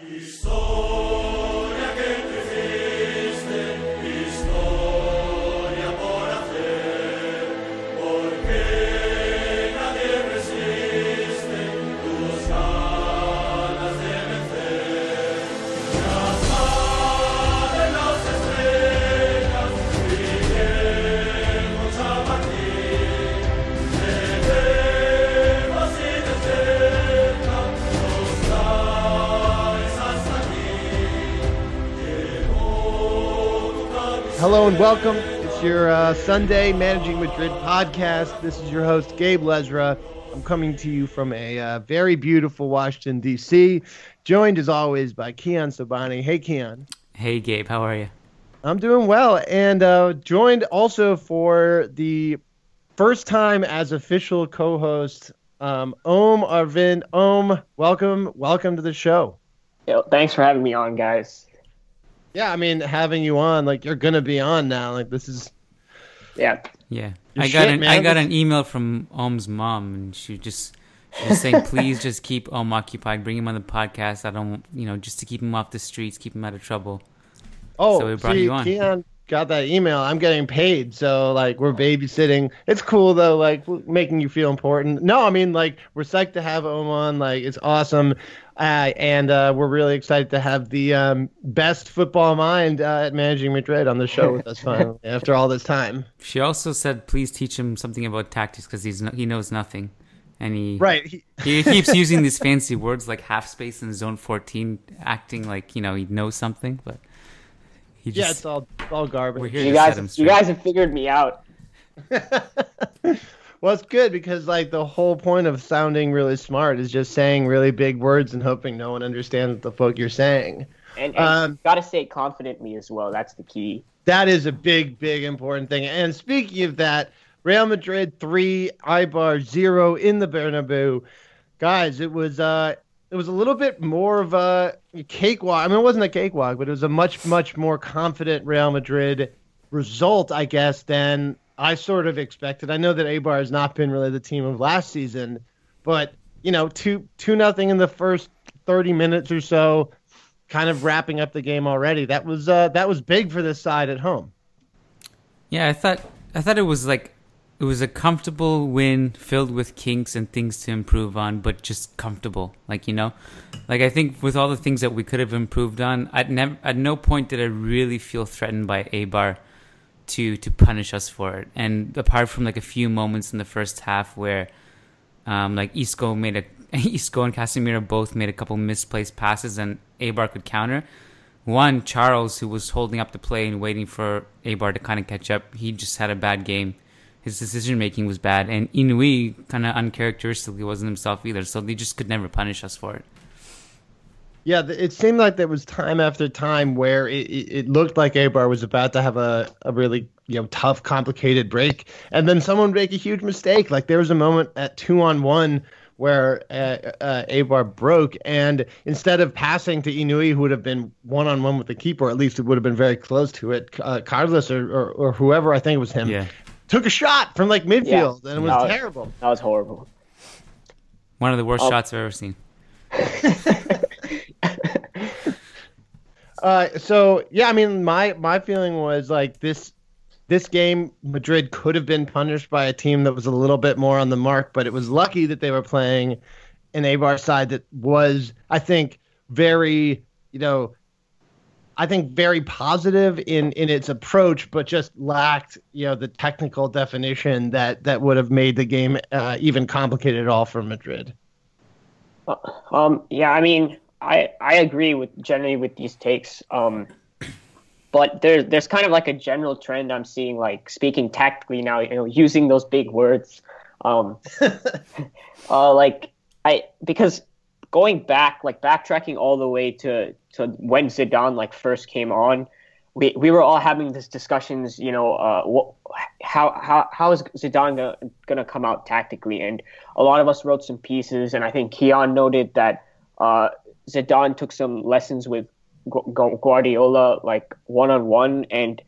Historia Hello and welcome. It's your uh, Sunday Managing Madrid podcast. This is your host, Gabe Lezra. I'm coming to you from a uh, very beautiful Washington, D.C., joined as always by Kiyan Sobhani. Hey, Keon. Hey, Gabe, how are you? I'm doing well, and uh, joined also for the first time as official co-host, um, Om Arvind. Om, welcome, welcome to the show. Yo, thanks for having me on, guys. Yeah, I mean, having you on, like you're gonna be on now. Like this is Yeah, Yeah, Your I got shit, an man. I got an email from Om's mom, and she just was saying, please just keep Om occupied, bring him on the podcast. I don't, you know, just to keep him off the streets, keep him out of trouble. Oh, So we brought see, you on. Kiyan got that email. I'm getting paid, so like we're babysitting. It's cool though, like making you feel important. No, I mean like we're psyched to have Oman. Like it's awesome, uh, and uh, we're really excited to have the um, best football mind uh, at Managing Madrid on the show with us finally after all this time. She also said, please teach him something about tactics because he's no, he knows nothing, and he Right. He, he keeps using these fancy words like half space and zone fourteen, acting like you know he knows something, but he yeah, it's all it's all garbage. we're here you to set him guys, you guys have figured me out. Well, it's good because like the whole point of sounding really smart is just saying really big words and hoping no one understands what the fuck you're saying. And, and Um, gotta stay confident in me as well. That's the key. That is a big, big important thing. And speaking of that, Real Madrid three, Eibar zero in the Bernabeu. Guys, it was uh it was a little bit more of a cakewalk. I mean, it wasn't a cakewalk, but it was a much, much more confident Real Madrid result, I guess, than I sort of expected. I know that Eibar has not been really the team of last season, but you know, two two nothing in the first thirty minutes or so, kind of wrapping up the game already. That was uh, that was big for this side at home. Yeah, I thought I thought it was like it was a comfortable win filled with kinks and things to improve on, but just comfortable. Like you know, like I think with all the things that we could have improved on, at never at no point did I really feel threatened by Eibar to to punish us for it. And apart from like a few moments in the first half where um, like Isco made a Isco and Casemiro both made a couple misplaced passes and Eibar could counter. One Charles, who was holding up the play and waiting for Eibar to kind of catch up, he just had a bad game. His decision making was bad, and Inui kind of uncharacteristically wasn't himself either. So they just could never punish us for it. Yeah, it seemed like there was time after time where it, it, looked like Eibar was about to have a, a really you know tough, complicated break, and then someone make a huge mistake. Like there was a moment at two on one where uh, uh, Eibar broke, and instead of passing to Inui, who would have been one on one with the keeper, at least it would have been very close to it, uh, Carlos or, or, or whoever I think it was him, Yeah, took a shot from like midfield, and it was No. terrible. That was horrible. one of the worst Oh. shots I've ever seen. Uh, so yeah, I mean, my my feeling was like this this game Madrid could have been punished by a team that was a little bit more on the mark, but it was lucky that they were playing an Eibar side that was, I think, very, you know, I think very positive in in its approach, but just lacked you know the technical definition that that would have made the game uh, even complicated at all for Madrid. Um, yeah, I mean, I I agree with generally with these takes. Um, but there's there's kind of like a general trend I'm seeing, like speaking tactically now, you know, using those big words. Um, uh, like I because going back, like backtracking all the way to to when Zidane like first came on, we we were all having these discussions. You know, uh, how how how is Zidane gonna, gonna come out tactically? And a lot of us wrote some pieces, and I think Kiyan noted that uh, Zidane took some lessons with Guardiola, like one on one, and.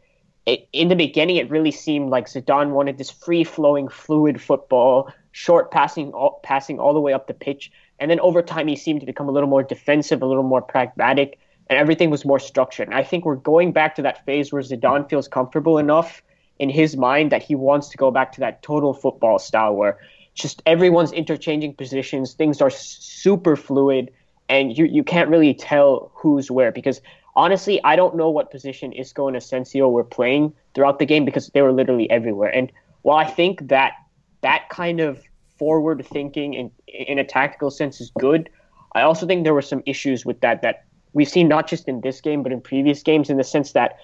It, in the beginning, it really seemed like Zidane wanted this free-flowing, fluid football, short passing, all, passing all the way up the pitch, and then over time, he seemed to become a little more defensive, a little more pragmatic, and everything was more structured. And I think we're going back to that phase where Zidane feels comfortable enough in his mind that he wants to go back to that total football style where just everyone's interchanging positions, things are super fluid, and you, you can't really tell who's where. Because honestly, I don't know what position Isco and Asensio were playing throughout the game because they were literally everywhere. And while I think that that kind of forward thinking in in a tactical sense is good. I also think there were some issues with that that we've seen not just in this game but in previous games in the sense that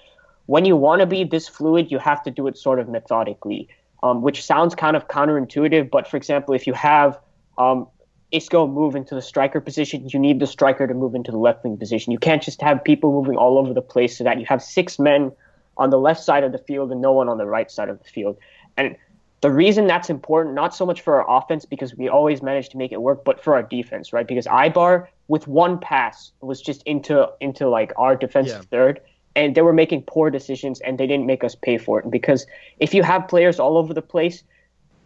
when you want to be this fluid, you have to do it sort of methodically, um, which sounds kind of counterintuitive. But for example, if you have um, Isco move into the striker position, you need the striker to move into the left wing position. You can't just have people moving all over the place so that you have six men on the left side of the field and no one on the right side of the field. And the reason that's important, not so much for our offense because we always manage to make it work, but for our defense, right? Because Eibar with one pass was just into into like our defensive yeah. third, and they were making poor decisions, and they didn't make us pay for it. And Because if you have players all over the place,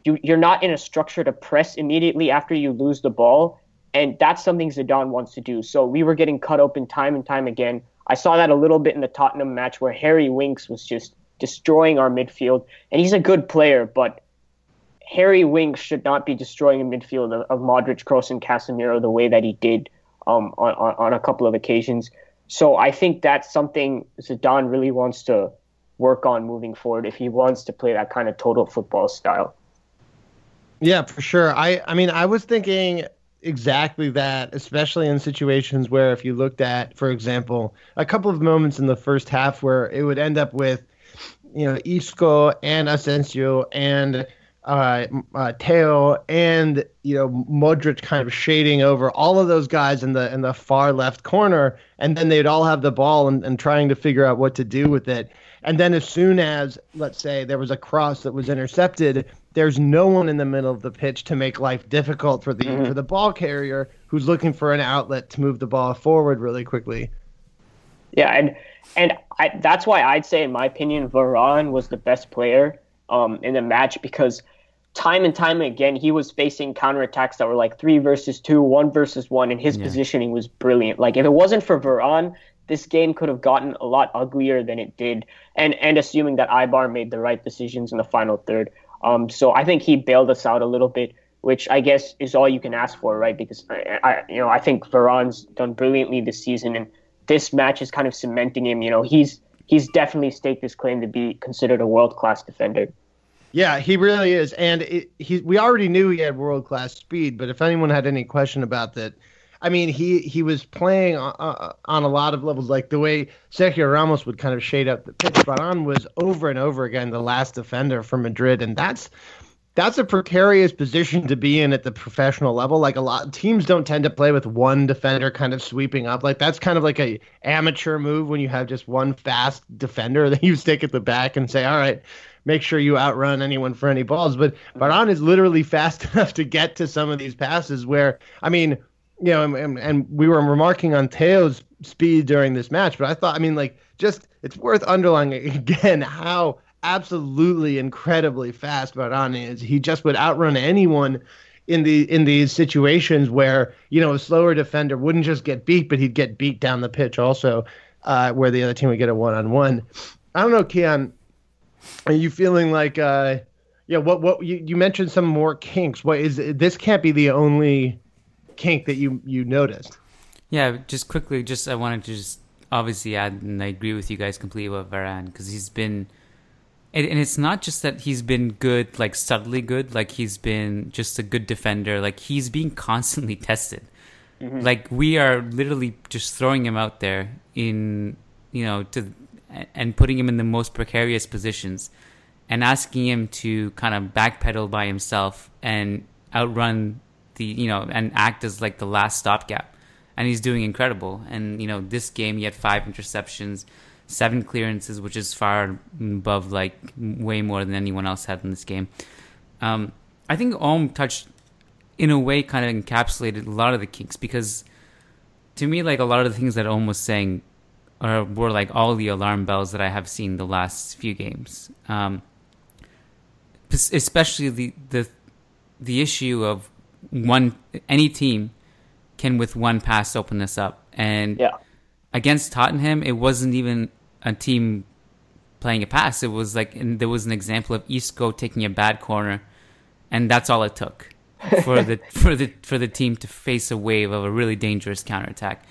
you, you're not in a structure to press immediately after you lose the ball, and that's something Zidane wants to do. So we were getting cut open time and time again. I saw that a little bit in the Tottenham match where Harry Winks was just destroying our midfield. And he's a good player, but Harry Winks should not be destroying a midfield of, of Modric, Kroos, and Casemiro the way that he did um, on, on, on a couple of occasions. So I think that's something Zidane really wants to work on moving forward if he wants to play that kind of total football style. Yeah, for sure. I I mean, I was thinking exactly that, especially in situations where if you looked at, for example, a couple of moments in the first half where it would end up with you know Isco and Asensio and uh, uh, Theo and you know Modric kind of shading over all of those guys in the in the far left corner, and then they'd all have the ball and, and trying to figure out what to do with it. And then as soon as let's say there was a cross that was intercepted, there's no one in the middle of the pitch to make life difficult for the mm-hmm. for the ball carrier who's looking for an outlet to move the ball forward really quickly. Yeah, and and I, that's why I'd say, in my opinion, Varane was the best player um, in the match because time and time again he was facing counterattacks that were like three versus two, one versus one, and his yeah. positioning was brilliant. Like if it wasn't for Varane, this game could have gotten a lot uglier than it did. And and assuming that Eibar made the right decisions in the final third. Um, so I think he bailed us out a little bit, which I guess is all you can ask for, right? Because I, I you know I think Varane's done brilliantly this season and this match is kind of cementing him. You know, he's he's definitely staked his claim to be considered a world class defender. Yeah, he really is, and it, he we already knew he had world class speed. But if anyone had any question about that, I mean, he he was playing on, uh, on a lot of levels, like the way Sergio Ramos would kind of shade up the pitch. Varane was over and over again the last defender for Madrid, and that's that's a precarious position to be in at the professional level. Like a lot teams don't tend to play with one defender kind of sweeping up. Like that's kind of like a amateur move when you have just one fast defender that you stick at the back and say, "All right, make sure you outrun anyone for any balls." But Varane is literally fast enough to get to some of these passes where I mean, you know, and, and we were remarking on Theo's speed during this match, but I thought I mean like just it's worth underlining again how absolutely incredibly fast Varane is. He just would outrun anyone in the in these situations where you know a slower defender wouldn't just get beat, but he'd get beat down the pitch also, uh, where the other team would get a one on one. I don't know, Kiyan. Are you feeling like, uh, yeah? What what you, you mentioned some more kinks? What is this? Can't be the only kink that you you noticed. Yeah, just quickly, just I wanted to just obviously add, and I agree with you guys completely about Varane because he's been, and, and it's not just that he's been good, like subtly good, like he's been just a good defender, like he's being constantly tested. Mm-hmm. Like we are literally just throwing him out there in, you know, to and putting him in the most precarious positions and asking him to kind of backpedal by himself and outrun the you know and act as like the last stopgap. And he's doing incredible. And you know this game he had five interceptions seven clearances which is far above like way more than anyone else had in this game um, i think Om touched in a way kind of encapsulated a lot of the kinks because to me like a lot of the things that Om was saying are, were like all the alarm bells that I have seen the last few games. Um, especially the the the issue of one any team can with one pass open this up, and Yeah. against Tottenham, it wasn't even a team playing a pass. It was like and there was an example of Isco taking a bad corner, and that's all it took for the for the for the team to face a wave of a really dangerous counterattack,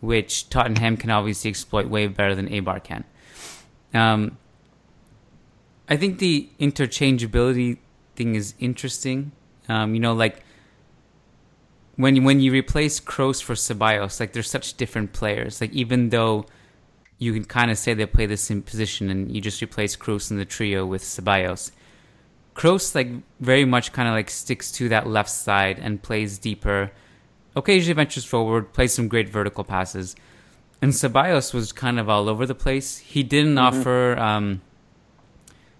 which Tottenham can obviously exploit way better than Eibar can. Um, I think the interchangeability thing is interesting. Um, you know, like when you, when you replace Kroos for Ceballos, like they're such different players. Like even though you can kind of say they play the same position, and you just replace Kroos in the trio with Ceballos. Kroos like very much kind of like sticks to that left side and plays deeper. Occasionally ventures forward, plays some great vertical passes. And Ceballos was kind of all over the place. He didn't offer um,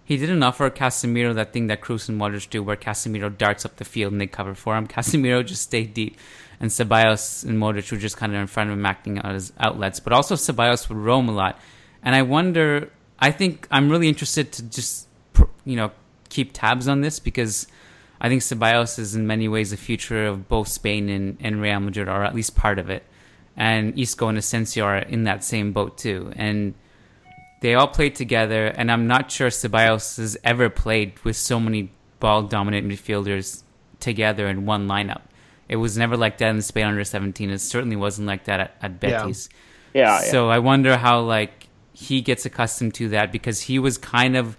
he didn't offer Casemiro that thing that Kroos and Modric do, where Casemiro darts up the field and they cover for him. Casemiro just stayed deep, and Ceballos and Modric were just kind of in front of him, acting out as outlets. But also Ceballos would roam a lot, and I wonder. I think I'm really interested to just you know keep tabs on this because I think Ceballos is in many ways the future of both Spain and, and Real Madrid, or at least part of it. And Isco and Asensio are in that same boat too, and they all played together, and I'm not sure Ceballos has ever played with so many ball dominant midfielders together in one lineup. It was never like that in Spain under 17. It certainly wasn't like that at, at Betis. Yeah, yeah. So I wonder how like he gets accustomed to that because he was kind of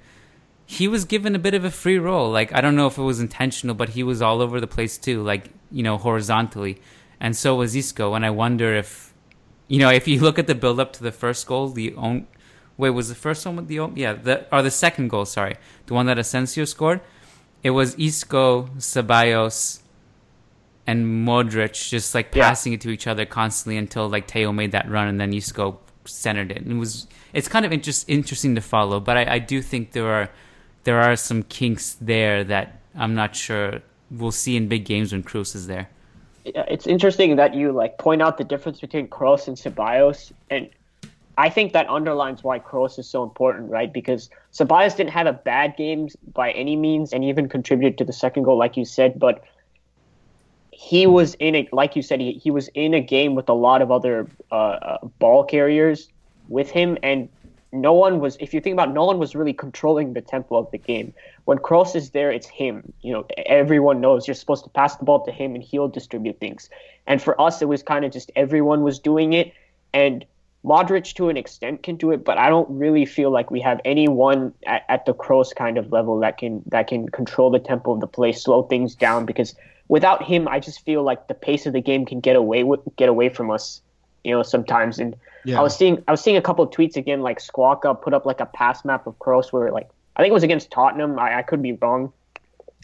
he was given a bit of a free role. Like I don't know if it was intentional, but he was all over the place too, like you know horizontally, and so was Isco. And I wonder if you know if you look at the build up to the first goal, the own wait was the first one with the yeah the or the second goal sorry the one that Asensio scored. It was Isco, Ceballos, and Modric just like Yeah. passing it to each other constantly until like Theo made that run and then Isco centered it. And it was it's kind of interest, interesting to follow, but I, I do think there are there are some kinks there that I'm not sure we'll see in big games when Kroos is there. Yeah, it's interesting that you like point out the difference between Kroos and Ceballos, and I think that underlines why Kroos is so important, right? Because Ceballos didn't have a bad game by any means, and even contributed to the second goal, like you said, but he was in a like you said he, he was in a game with a lot of other uh, uh, ball carriers with him and no one was if you think about it, no one was really controlling the tempo of the game when Kroos is there it's him you know everyone knows you're supposed to pass the ball to him and he'll distribute things and for us it was kind of just everyone was doing it and Modric to an extent can do it but I don't really feel like we have anyone at, at the Kroos kind of level that can that can control the tempo of the play slow things down because without him I just feel like the pace of the game can get away with get away from us you know sometimes. And Yeah. I was seeing I was seeing a couple of tweets again like Squawka put up like a pass map of Kroos where like I think it was against Tottenham. I, I could be wrong.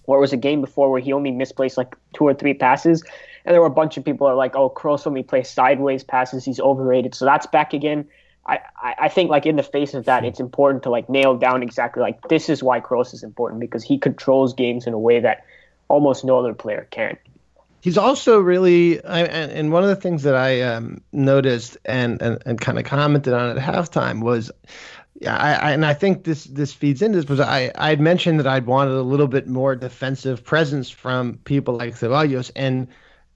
Or it was a game before where he only misplaced like two or three passes and there were a bunch of people are like oh Kroos only plays sideways passes. He's overrated. So that's back again. I, I think like in the face of that it's important to like nail down exactly like this is why Kroos is important because he controls games in a way that almost no other player can. He's also really, I, and, and one of the things that I um, noticed and, and, and kind of commented on at halftime was, yeah, I, I, and I think this this feeds into this, because I I had mentioned that I'd wanted a little bit more defensive presence from people like Ceballos, and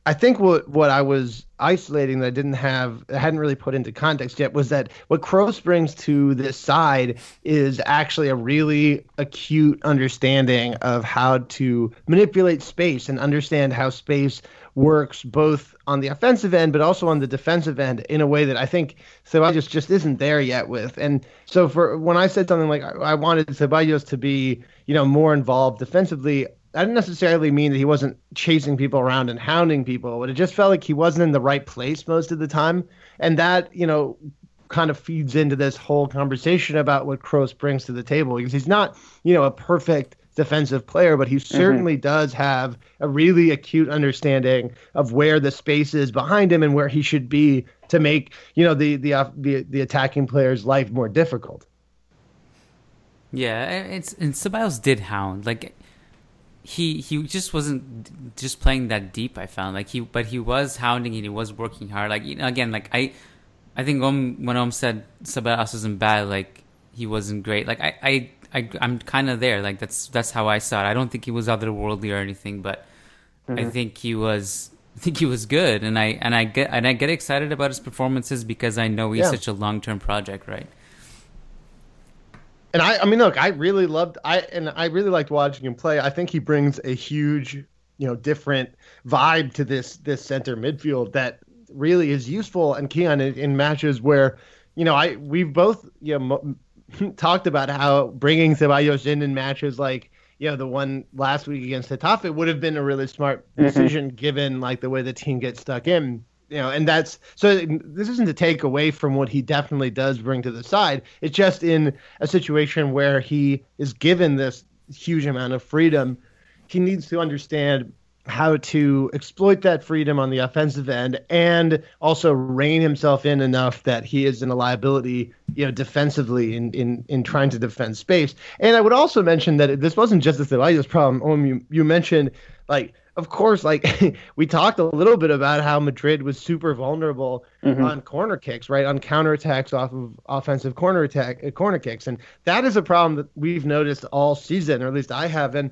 I think what what I was isolating that I didn't have I hadn't really put into context yet was that what Kroos brings to this side is actually a really acute understanding of how to manipulate space and understand how space works both on the offensive end but also on the defensive end in a way that I think Ceballos just isn't there yet with. And so for when I said something like I, I wanted Ceballos to be, you know, more involved defensively, I didn't necessarily mean that he wasn't chasing people around and hounding people, but it just felt like he wasn't in the right place most of the time. And that, you know, kind of feeds into this whole conversation about what Kroos brings to the table because he's not, you know, a perfect defensive player, but he mm-hmm. certainly mm-hmm. does have a really acute understanding of where the space is behind him and where he should be to make, you know, the the uh, the, the attacking player's life more difficult. Yeah, it's and Ceballos did hound like he he just wasn't just playing that deep. I found like he, but he was hounding and he was working hard. Like you know, again, like I, I think um, when Om said Ceballos wasn't bad, like he wasn't great. Like I I, I I'm kind of there. Like that's that's how I saw it. I don't think he was otherworldly or anything, but mm-hmm. I think he was. I think he was good, and I and I get and I get excited about his performances because I know he's yeah. such a long term project, right? And I, I mean, look, I really loved, I and I really liked watching him play. I think he brings a huge, you know, different vibe to this this center midfield that really is useful and key on in, in matches where, you know, I we've both you know talked about how bringing Ceballos in in matches like you know the one last week against Getafe would have been a really smart mm-hmm. decision mm-hmm. given like the way the team gets stuck in you know, and that's so this isn't to take away from what he definitely does bring to the side. It's just in a situation where he is given this huge amount of freedom, he needs to understand how to exploit that freedom on the offensive end and also rein himself in enough that he isn't a liability, you know, defensively in, in, in trying to defend space. And I would also mention that this wasn't just a Ceballos problem. Um, you, you mentioned like of course, like we talked a little bit about how Madrid was super vulnerable mm-hmm. on corner kicks, right? On counterattacks off of offensive corner attack uh, corner kicks. And that is a problem that we've noticed all season, or at least I have. And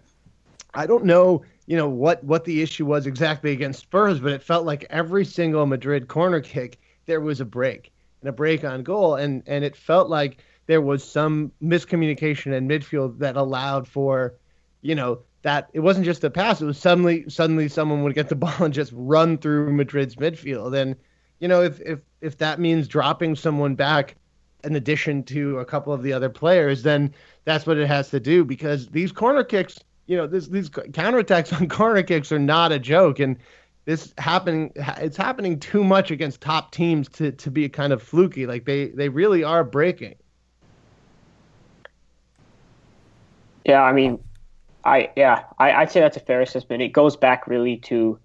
I don't know, you know, what what the issue was exactly against Spurs, but it felt like every single Madrid corner kick there was a break and a break on goal. And and it felt like there was some miscommunication in midfield that allowed for, you know, that it wasn't just a pass. It was suddenly suddenly someone would get the ball and just run through Madrid's midfield. And you know, if if if that means dropping someone back in addition to a couple of the other players, then that's what it has to do because these corner kicks, you know, this, these counterattacks on corner kicks are not a joke. And this happening, it's happening too much against top teams to, to be kind of fluky. Like they, they really are breaking. Yeah, I mean, I yeah, I, I'd say that's a fair assessment. It goes back really to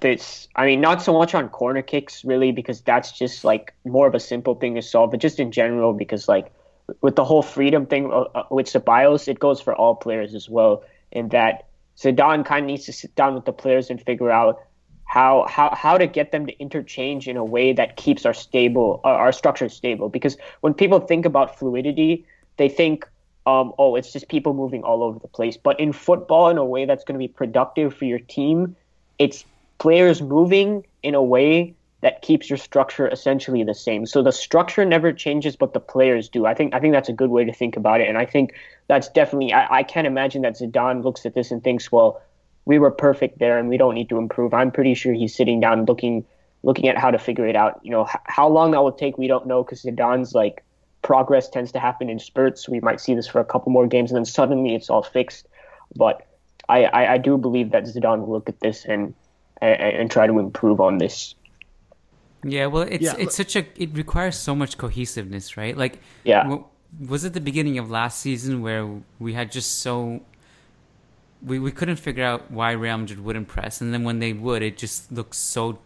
this. I mean, not so much on corner kicks really because that's just like more of a simple thing to solve, but just in general because like with the whole freedom thing uh, uh with Ceballos, it goes for all players as well. In that Zidane kind of needs to sit down with the players and figure out how how how to get them to interchange in a way that keeps our stable our, our structure stable. Because when people think about fluidity, they think um, oh, it's just people moving all over the place. But in football, in a way that's going to be productive for your team, it's players moving in a way that keeps your structure essentially the same. So the structure never changes, but the players do. I think I think that's a good way to think about it, and I think that's definitely. I, I can't imagine that Zidane looks at this and thinks, well, we were perfect there, and we don't need to improve. I'm pretty sure he's sitting down looking looking at how to figure it out. You know, h- how long that will take, we don't know, because Zidane's like progress tends to happen in spurts. We might see this for a couple more games, and then suddenly it's all fixed. But I, I, I do believe that Zidane will look at this and, and, and try to improve on this. Yeah, well, it's yeah. it's such a it requires so much cohesiveness, right? Like, yeah, was it the beginning of last season where we had just so we we couldn't figure out why Real Madrid wouldn't press, and then when they would, it just looked so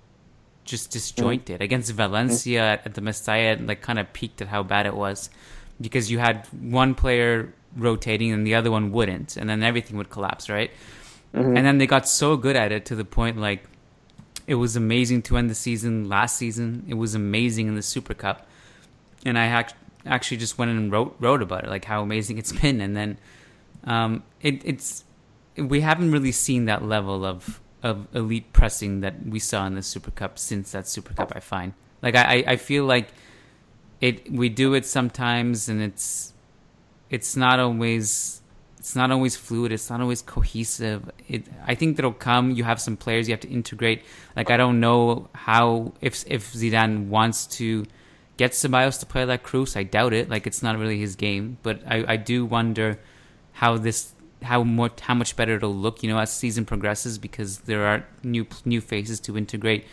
just disjointed. Mm. Against Valencia mm. at the Mestalla, like kind of peaked at how bad it was because you had one player rotating and the other one wouldn't, and then everything would collapse, right? Mm-hmm. And then they got so good at it to the point like it was amazing to end the season last season. It was amazing in the Super Cup, and I act- actually just went and wrote wrote about it, like how amazing it's been. And then um, it, it's we haven't really seen that level of of elite pressing that we saw in the Super Cup since that Super Cup. I find. Like I I feel like it we do it sometimes and it's it's not always it's not always fluid it's not always cohesive. It i think that'll come you have some players you have to integrate. Like i don't know how if if zidane wants to get ceballos to play like Kroos i doubt it. Like it's not really his game but i i do wonder how this how more how much better it'll look you know as season progresses because there are new new faces to integrate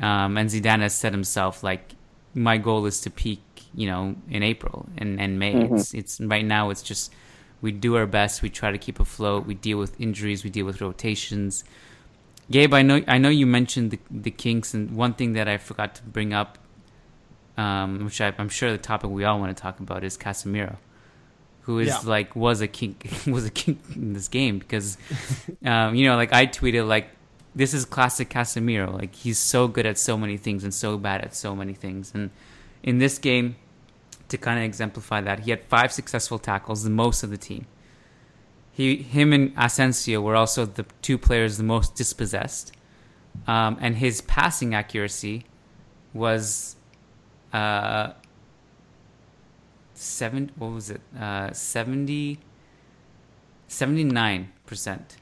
um and zidane has said himself like my goal is to peak you know in april and and may it's it's right now it's just we do our best. We try to keep afloat. We deal with injuries. We deal with rotations. Gabe, I know I know you mentioned the the kinks, and one thing that I forgot to bring up, um, which I, I'm sure the topic we all want to talk about is Casemiro, who is Yeah. like was a kink was a kink in this game because, um, you know, like I tweeted like this is classic Casemiro. Like he's so good at so many things and so bad at so many things, and in this game to kind of exemplify that. He had five successful tackles, the most of the team. He, him, and Asensio were also the two players the most dispossessed, um, and his passing accuracy was uh, seven. What was it? Uh, 70 79 percent.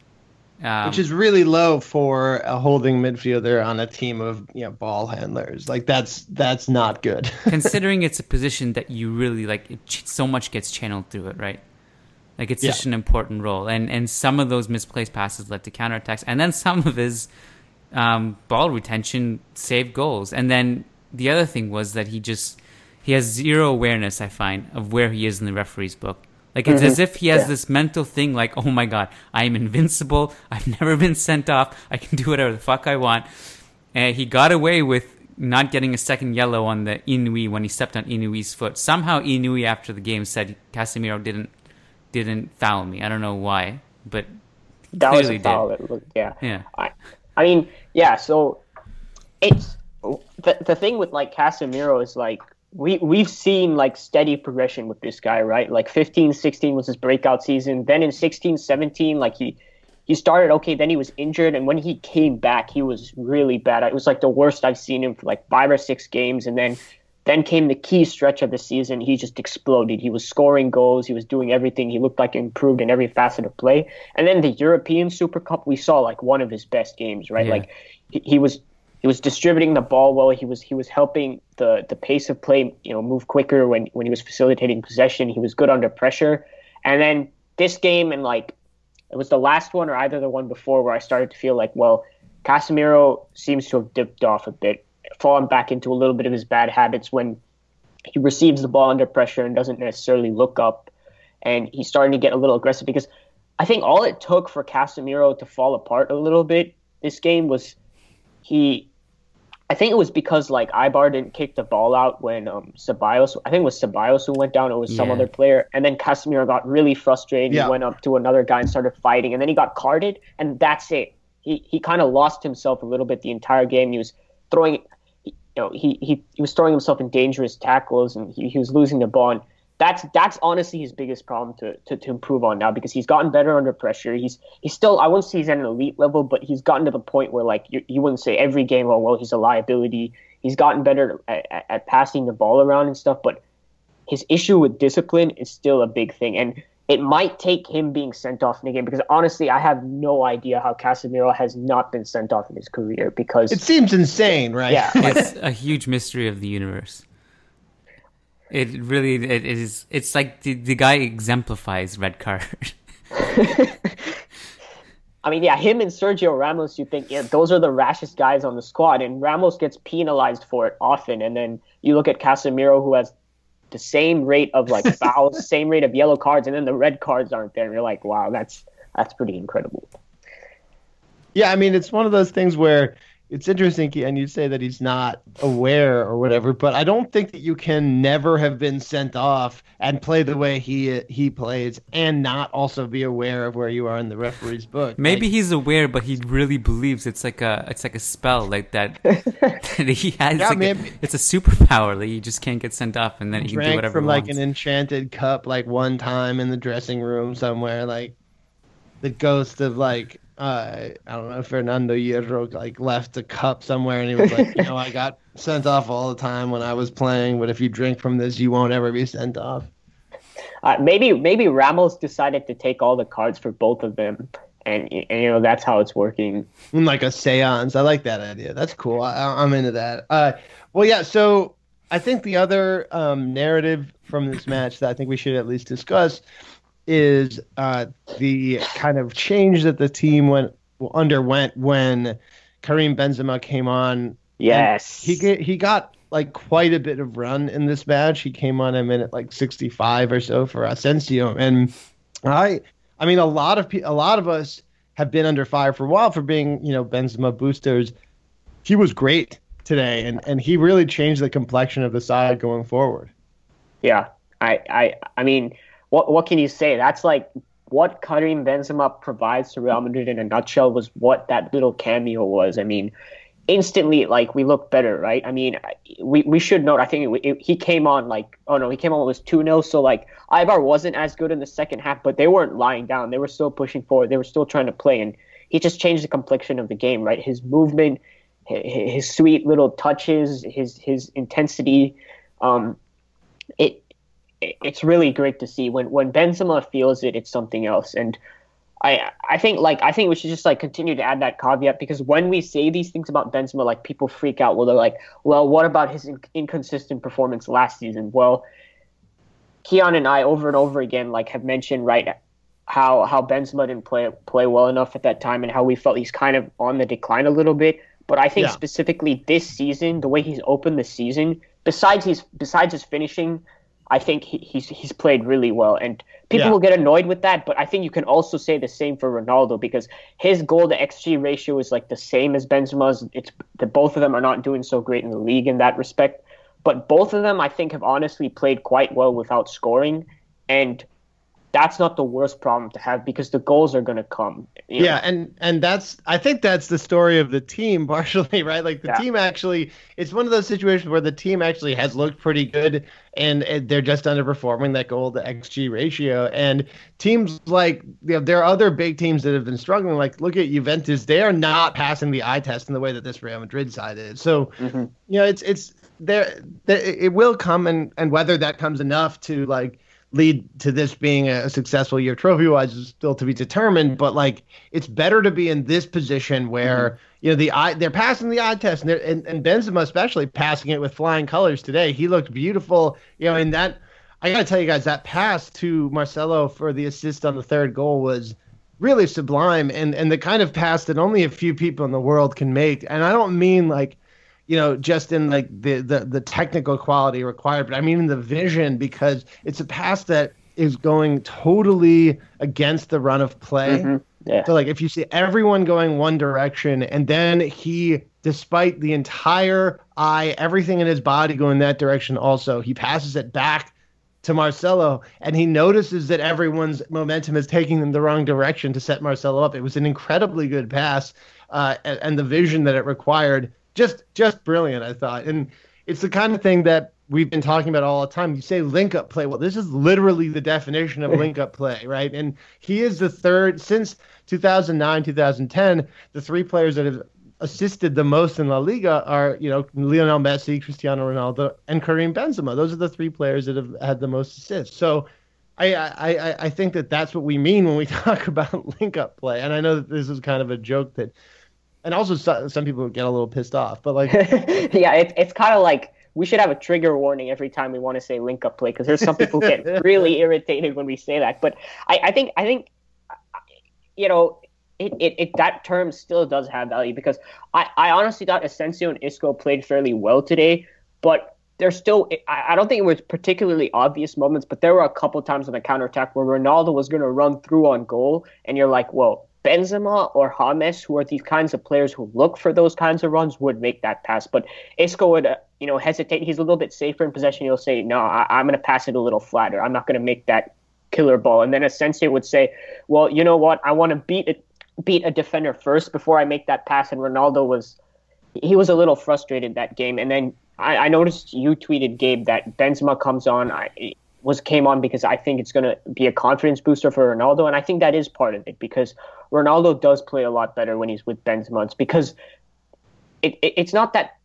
Um, which is really low for a holding midfielder on a team of you know ball handlers. Like that's that's not good. considering it's a position that you really like it, so much gets channeled through it right like it's Yeah. such an important role and and some of those misplaced passes led to counterattacks and then some of his um, ball retention saved goals and then the other thing was that he just he has zero awareness i find of where he is in the referee's book like it's mm-hmm. as if he has Yeah. this mental thing like oh my god i am invincible i've never been sent off i can do whatever the fuck i want and he got away with not getting a second yellow on the Inui when he stepped on Inui's foot. Somehow Inui after the game said Casemiro didn't didn't foul me. I don't know why, but That was a did. foul. It looked, yeah. yeah. I, I mean, yeah. So it's the the thing with like Casemiro is like we we've seen like steady progression with this guy, right? Like 15, 16 was his breakout season. Then in 16, 17, like he he started okay. Then he was injured, and when he came back, he was really bad. It was like the worst I've seen him for like five or six games, and then. Then came the key stretch of the season. He just exploded. He was scoring goals. He was doing everything. He looked like he improved in every facet of play. And then the European Super Cup, we saw like one of his best games, right? Yeah. Like he, he was he was distributing the ball well. He was he was helping the the pace of play, you know, move quicker when when he was facilitating possession. He was good under pressure. And then this game and like it was the last one or either the one before where I started to feel like, well, Casemiro seems to have dipped off a bit, fallen back into a little bit of his bad habits when he receives the ball under pressure and doesn't necessarily look up. And he's starting to get a little aggressive because I think all it took for Casemiro to fall apart a little bit this game was he. I think it was because like Eibar didn't kick the ball out when um Ceballos. I think it was Ceballos who went down. It was some Yeah. other player, and then Casemiro got really frustrated. Yeah. He went up to another guy and started fighting, and then he got carded, and that's it. He he kind of lost himself a little bit the entire game. He was throwing, you know, he he, he was throwing himself in dangerous tackles, and he, he was losing the ball. And that's that's honestly his biggest problem to, to, to improve on now because he's gotten better under pressure. He's he's still I wouldn't say he's at an elite level, but he's gotten to the point where like you, you wouldn't say every game, oh well, he's a liability. He's gotten better at, at, at passing the ball around and stuff, but his issue with discipline is still a big thing, and it might take him being sent off in a game because honestly, I have no idea how Casemiro has not been sent off in his career because It seems insane, right? yeah, It's a huge mystery of the universe. It really it is it's like the, the guy exemplifies red card. I mean, yeah, him and Sergio Ramos, you think, yeah, those are the rashest guys on the squad, and Ramos gets penalized for it often. And then you look at Casemiro, who has the same rate of like fouls, same rate of yellow cards, and then the red cards aren't there. And you're like, wow, that's that's pretty incredible. Yeah, I mean, it's one of those things where it's interesting, and you say that he's not aware or whatever, but I don't think that you can never have been sent off and play the way he he plays and not also be aware of where you are in the referee's book. Maybe Like, he's aware, but he really believes it's like a it's like a spell like that. that he has. Yeah, like a- it's a superpower. Like you just can't get sent off, and then he can do drank whatever from he like an enchanted cup like one time in the dressing room somewhere, like the ghost of like uh, I don't know, Fernando Hierro like left a cup somewhere and he was like, you know, I got sent off all the time when I was playing, but if you drink from this, you won't ever be sent off. Uh, maybe maybe Ramos decided to take all the cards for both of them, and, and you know that's how it's working. Like a séance. I like that idea. That's cool. I, I'm into that. Uh, well, yeah. So I think the other um, narrative from this match that I think we should at least discuss is uh, the kind of change that the team went underwent when Karim Benzema came on. Yes, he get, he got like quite a bit of run in this match. He came on a minute like 65 or so for Asensio, and I I mean a lot of a lot of us have been under fire for a while for being you know Benzema boosters. He was great today, and and he really changed the complexion of the side going forward. Yeah, I I I mean, what what can you say? That's like what Karim Benzema provides to Real Madrid in a nutshell was what that little cameo was. I mean, instantly like we look better, right? I mean, we, we should note. I think it, it, he came on like oh no, he came on was two 0 So like Eibar wasn't as good in the second half, but they weren't lying down. They were still pushing forward. They were still trying to play, and he just changed the complexion of the game, right? His movement, his, his sweet little touches, his his intensity. Um, it's really great to see when when Benzema feels it. It's something else, and I I think like I think we should just like continue to add that caveat because when we say these things about Benzema, like people freak out. Well, they're like, well, what about his in- inconsistent performance last season? Well, Kiyan and I over and over again like have mentioned right how how Benzema didn't play play well enough at that time and how we felt he's kind of on the decline a little bit. But I think yeah. specifically this season, the way he's opened the season, besides his besides his finishing I think he, he's he's played really well, and people yeah. will get annoyed with that. But I think you can also say the same for Ronaldo because his goal to xG ratio is like the same as Benzema's. It's the both of them are not doing so great in the league in that respect, but both of them I think have honestly played quite well without scoring, and that's not the worst problem to have because the goals are going to come. Yeah, know? and and that's I think that's the story of the team partially, right? Like the yeah. team actually, it's one of those situations where the team actually has looked pretty good, and, and they're just underperforming that goal to xG ratio. And teams like you know, there are other big teams that have been struggling. Like look at Juventus, they are not passing the eye test in the way that this Real Madrid side is. So mm-hmm. you know, it's it's there, it will come, and and whether that comes enough to like lead to this being a successful year trophy wise is still to be determined. But like, it's better to be in this position where mm-hmm. you know the eye they're passing the eye test, and, and and Benzema especially passing it with flying colors today. He looked beautiful, you know, and that I gotta tell you guys that pass to Marcelo for the assist on the third goal was really sublime and and the kind of pass that only a few people in the world can make. And I don't mean like you know, just in like the, the the technical quality required, but I mean in the vision because it's a pass that is going totally against the run of play. Mm-hmm. Yeah. So like if you see everyone going one direction and then he despite the entire eye, everything in his body going that direction also, he passes it back to Marcelo and he notices that everyone's momentum is taking them the wrong direction to set Marcelo up. It was an incredibly good pass uh, and, and the vision that it required just just brilliant, I thought. And it's the kind of thing that we've been talking about all the time. You say link up play. Well, this is literally the definition of link up play, right? And he is the third since 2009, 2010. The three players that have assisted the most in La Liga are, you know, Lionel Messi, Cristiano Ronaldo, and Karim Benzema. Those are the three players that have had the most assists. So I, I, I think that that's what we mean when we talk about link up play. And I know that this is kind of a joke that and also some people get a little pissed off. But like, yeah, it, it's kind of like we should have a trigger warning every time we want to say link up play because there's some people get really irritated when we say that. But I, I think I think you know it, it, it, that term still does have value because I, I honestly thought Asensio and Isco played fairly well today, but there's still I, I don't think it was particularly obvious moments, but there were a couple times on the counterattack where Ronaldo was going to run through on goal, and you're like, well, Benzema or James, who are these kinds of players who look for those kinds of runs, would make that pass. But Isco would, uh, you know, hesitate. He's a little bit safer in possession. He'll say, "No, I- am going to pass it a little flatter. I'm not going to make that killer ball." And then Asensio would say, "Well, you know what? I want to beat it, beat a defender first before I make that pass." And Ronaldo was, he was a little frustrated that game. And then I, I noticed you tweeted Gabe that Benzema comes on. I, was came on because I think it's going to be a confidence booster for Ronaldo, and I think that is part of it because Ronaldo does play a lot better when he's with Benzema. It's because it, it it's not that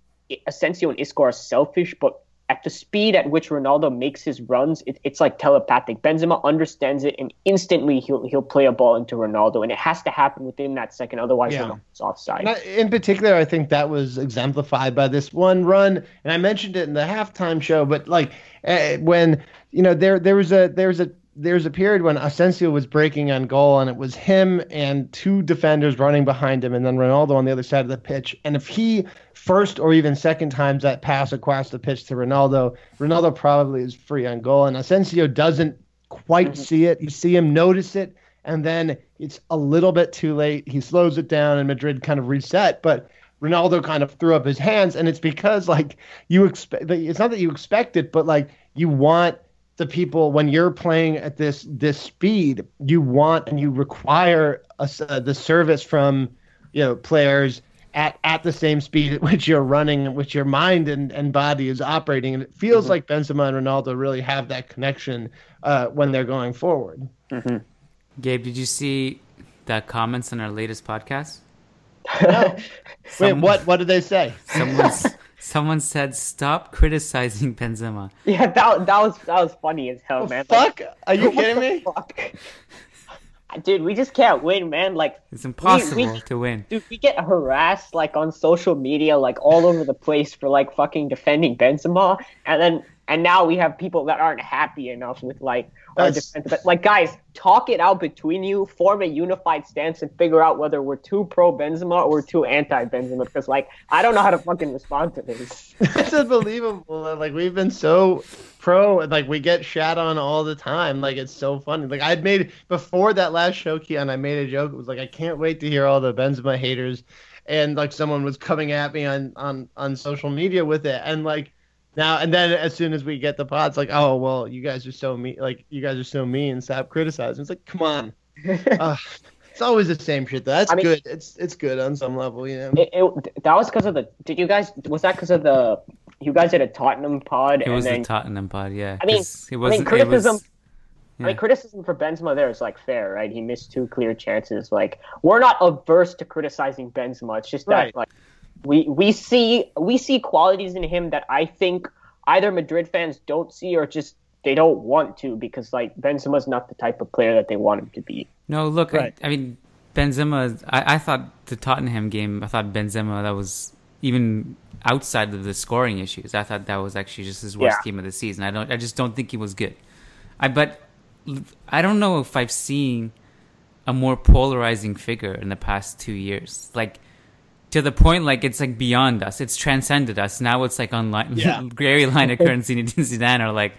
Asensio and Isco are selfish, but at the speed at which Ronaldo makes his runs, it, it's like telepathic. Benzema understands it, and instantly he'll he'll play a ball into Ronaldo, and it has to happen within that second. Otherwise, Yeah. Ronaldo's offside. In particular, I think that was exemplified by this one run, and I mentioned it in the halftime show. But like uh, when you know there there was a there was a there's a period when Asensio was breaking on goal, and it was him and two defenders running behind him, and then Ronaldo on the other side of the pitch. And if he first or even second times that pass across the pitch to Ronaldo, Ronaldo probably is free on goal, and Asensio doesn't quite mm-hmm. see it. You see him notice it, and then it's a little bit too late. He slows it down, and Madrid kind of reset. But Ronaldo kind of threw up his hands, and it's because like you expect. It's not that you expect it, but like you want the people when you're playing at this this speed, you want and you require a s uh, the service from you know players at, at the same speed at which you're running, at which your mind and, and body is operating. And it feels like Benzema and Ronaldo really have that connection uh, when they're going forward. Gabe, did you see the comments on our latest podcast? No. Wait, what what did they say? Someone, someone said, "Stop criticizing Benzema." yeah, that that was that was funny as hell, man. Like, Fuck? Are you kidding me? fuck? Dude, we just can't win, man. Like It's impossible we- to win. Dude, we get harassed like on social media, like all over the place for like fucking defending Benzema, and then and now we have people that aren't happy enough with like our defense. But like, guys, talk it out between you, form a unified stance, and figure out whether we're too pro Benzema or we're too anti Benzema. Because like, I don't know how to fucking respond to this. It's unbelievable. Like we've been so pro, and like we get shat on all the time. Like it's so funny. Like I'd made before that last show, Kiyan, I made a joke. It was like I can't wait to hear all the Benzema haters, and like someone was coming at me on on on social media with it, and like. Now and then, as soon as we get the pods, like, oh well, you guys are so mean. Like, you guys are so mean. Stop criticizing. It's like, come on. uh, it's always the same shit. Though. That's I mean- good. It's it's good on some level, you know. It, it that was because of the. Did you guys? Was that because of the? You guys did a Tottenham pod, It and was then the Tottenham pod, yeah. I mean- 'cause it I mean, wasn't. criticism- It was, I mean, criticism for Benzema there is like fair, right? He missed two clear chances. Like we're not averse to criticizing Benzema. It's just that Right. like we we see we see qualities in him that I think either Madrid fans don't see or just they don't want to because like Benzema's not the type of player that they want him to be. No, look, Right. I, I mean, Benzema. I, I thought the Tottenham game. I thought Benzema that was even outside of the scoring issues. I thought that was actually just his worst Yeah. game of the season. I don't. I just don't think he was good. I but I don't know if I've seen a more polarizing figure in the past two years. Like to the point, like it's like beyond us. It's transcended us. Now it's like on line, Yeah. Gary Lineker and Zinedine Zidane are like.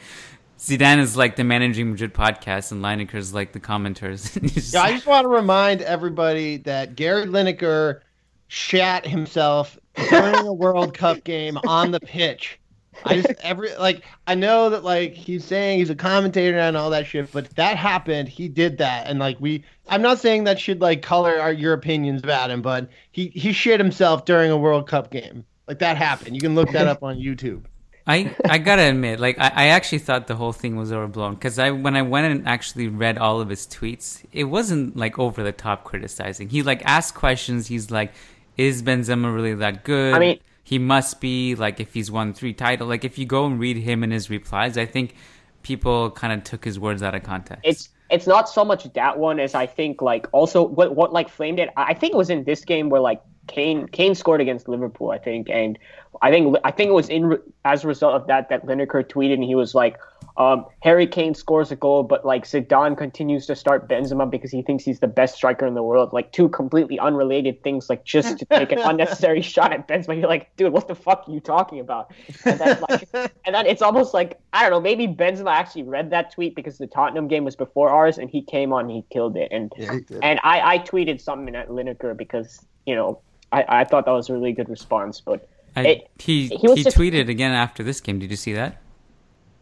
Zidane is like the managing Madrid podcast, and Lineker is like the commenters. Yeah, I just want to remind everybody that Gary Lineker shat himself during a World Cup game on the pitch. I just every like I know that like he's saying he's a commentator and all that shit, but that happened. He did that, and like we, I'm not saying that should like color our, your opinions about him, but he he shit himself during a World Cup game. Like that happened. You can look that up on YouTube. I I gotta admit, like I, I actually thought the whole thing was overblown because I when I went and actually read all of his tweets, it wasn't like over the top criticizing. He like asked questions. He's like, "Is Benzema really that good?" I mean- he must be like if he's won three titles. Like if you go and read him and his replies, I think people kind of took his words out of context. It's it's not so much that one as I think like also what what like flamed it. I think it was in this game where like Kane Kane scored against Liverpool, I think, and I think I think it was in as a result of that that Lineker tweeted and he was like, um, Harry Kane scores a goal, but like Zidane continues to start Benzema because he thinks he's the best striker in the world. Like two completely unrelated things, like just to take an unnecessary shot at Benzema. You're like, dude, what the fuck are you talking about? And then like, and then it's almost like I don't know, maybe Benzema actually read that tweet because the Tottenham game was before ours, and he came on, and he killed it, and Yeah, he did. and I I tweeted something at Lineker because you know I I thought that was a really good response, but. I, it- he he he, just- tweeted again after this game. Did you see that?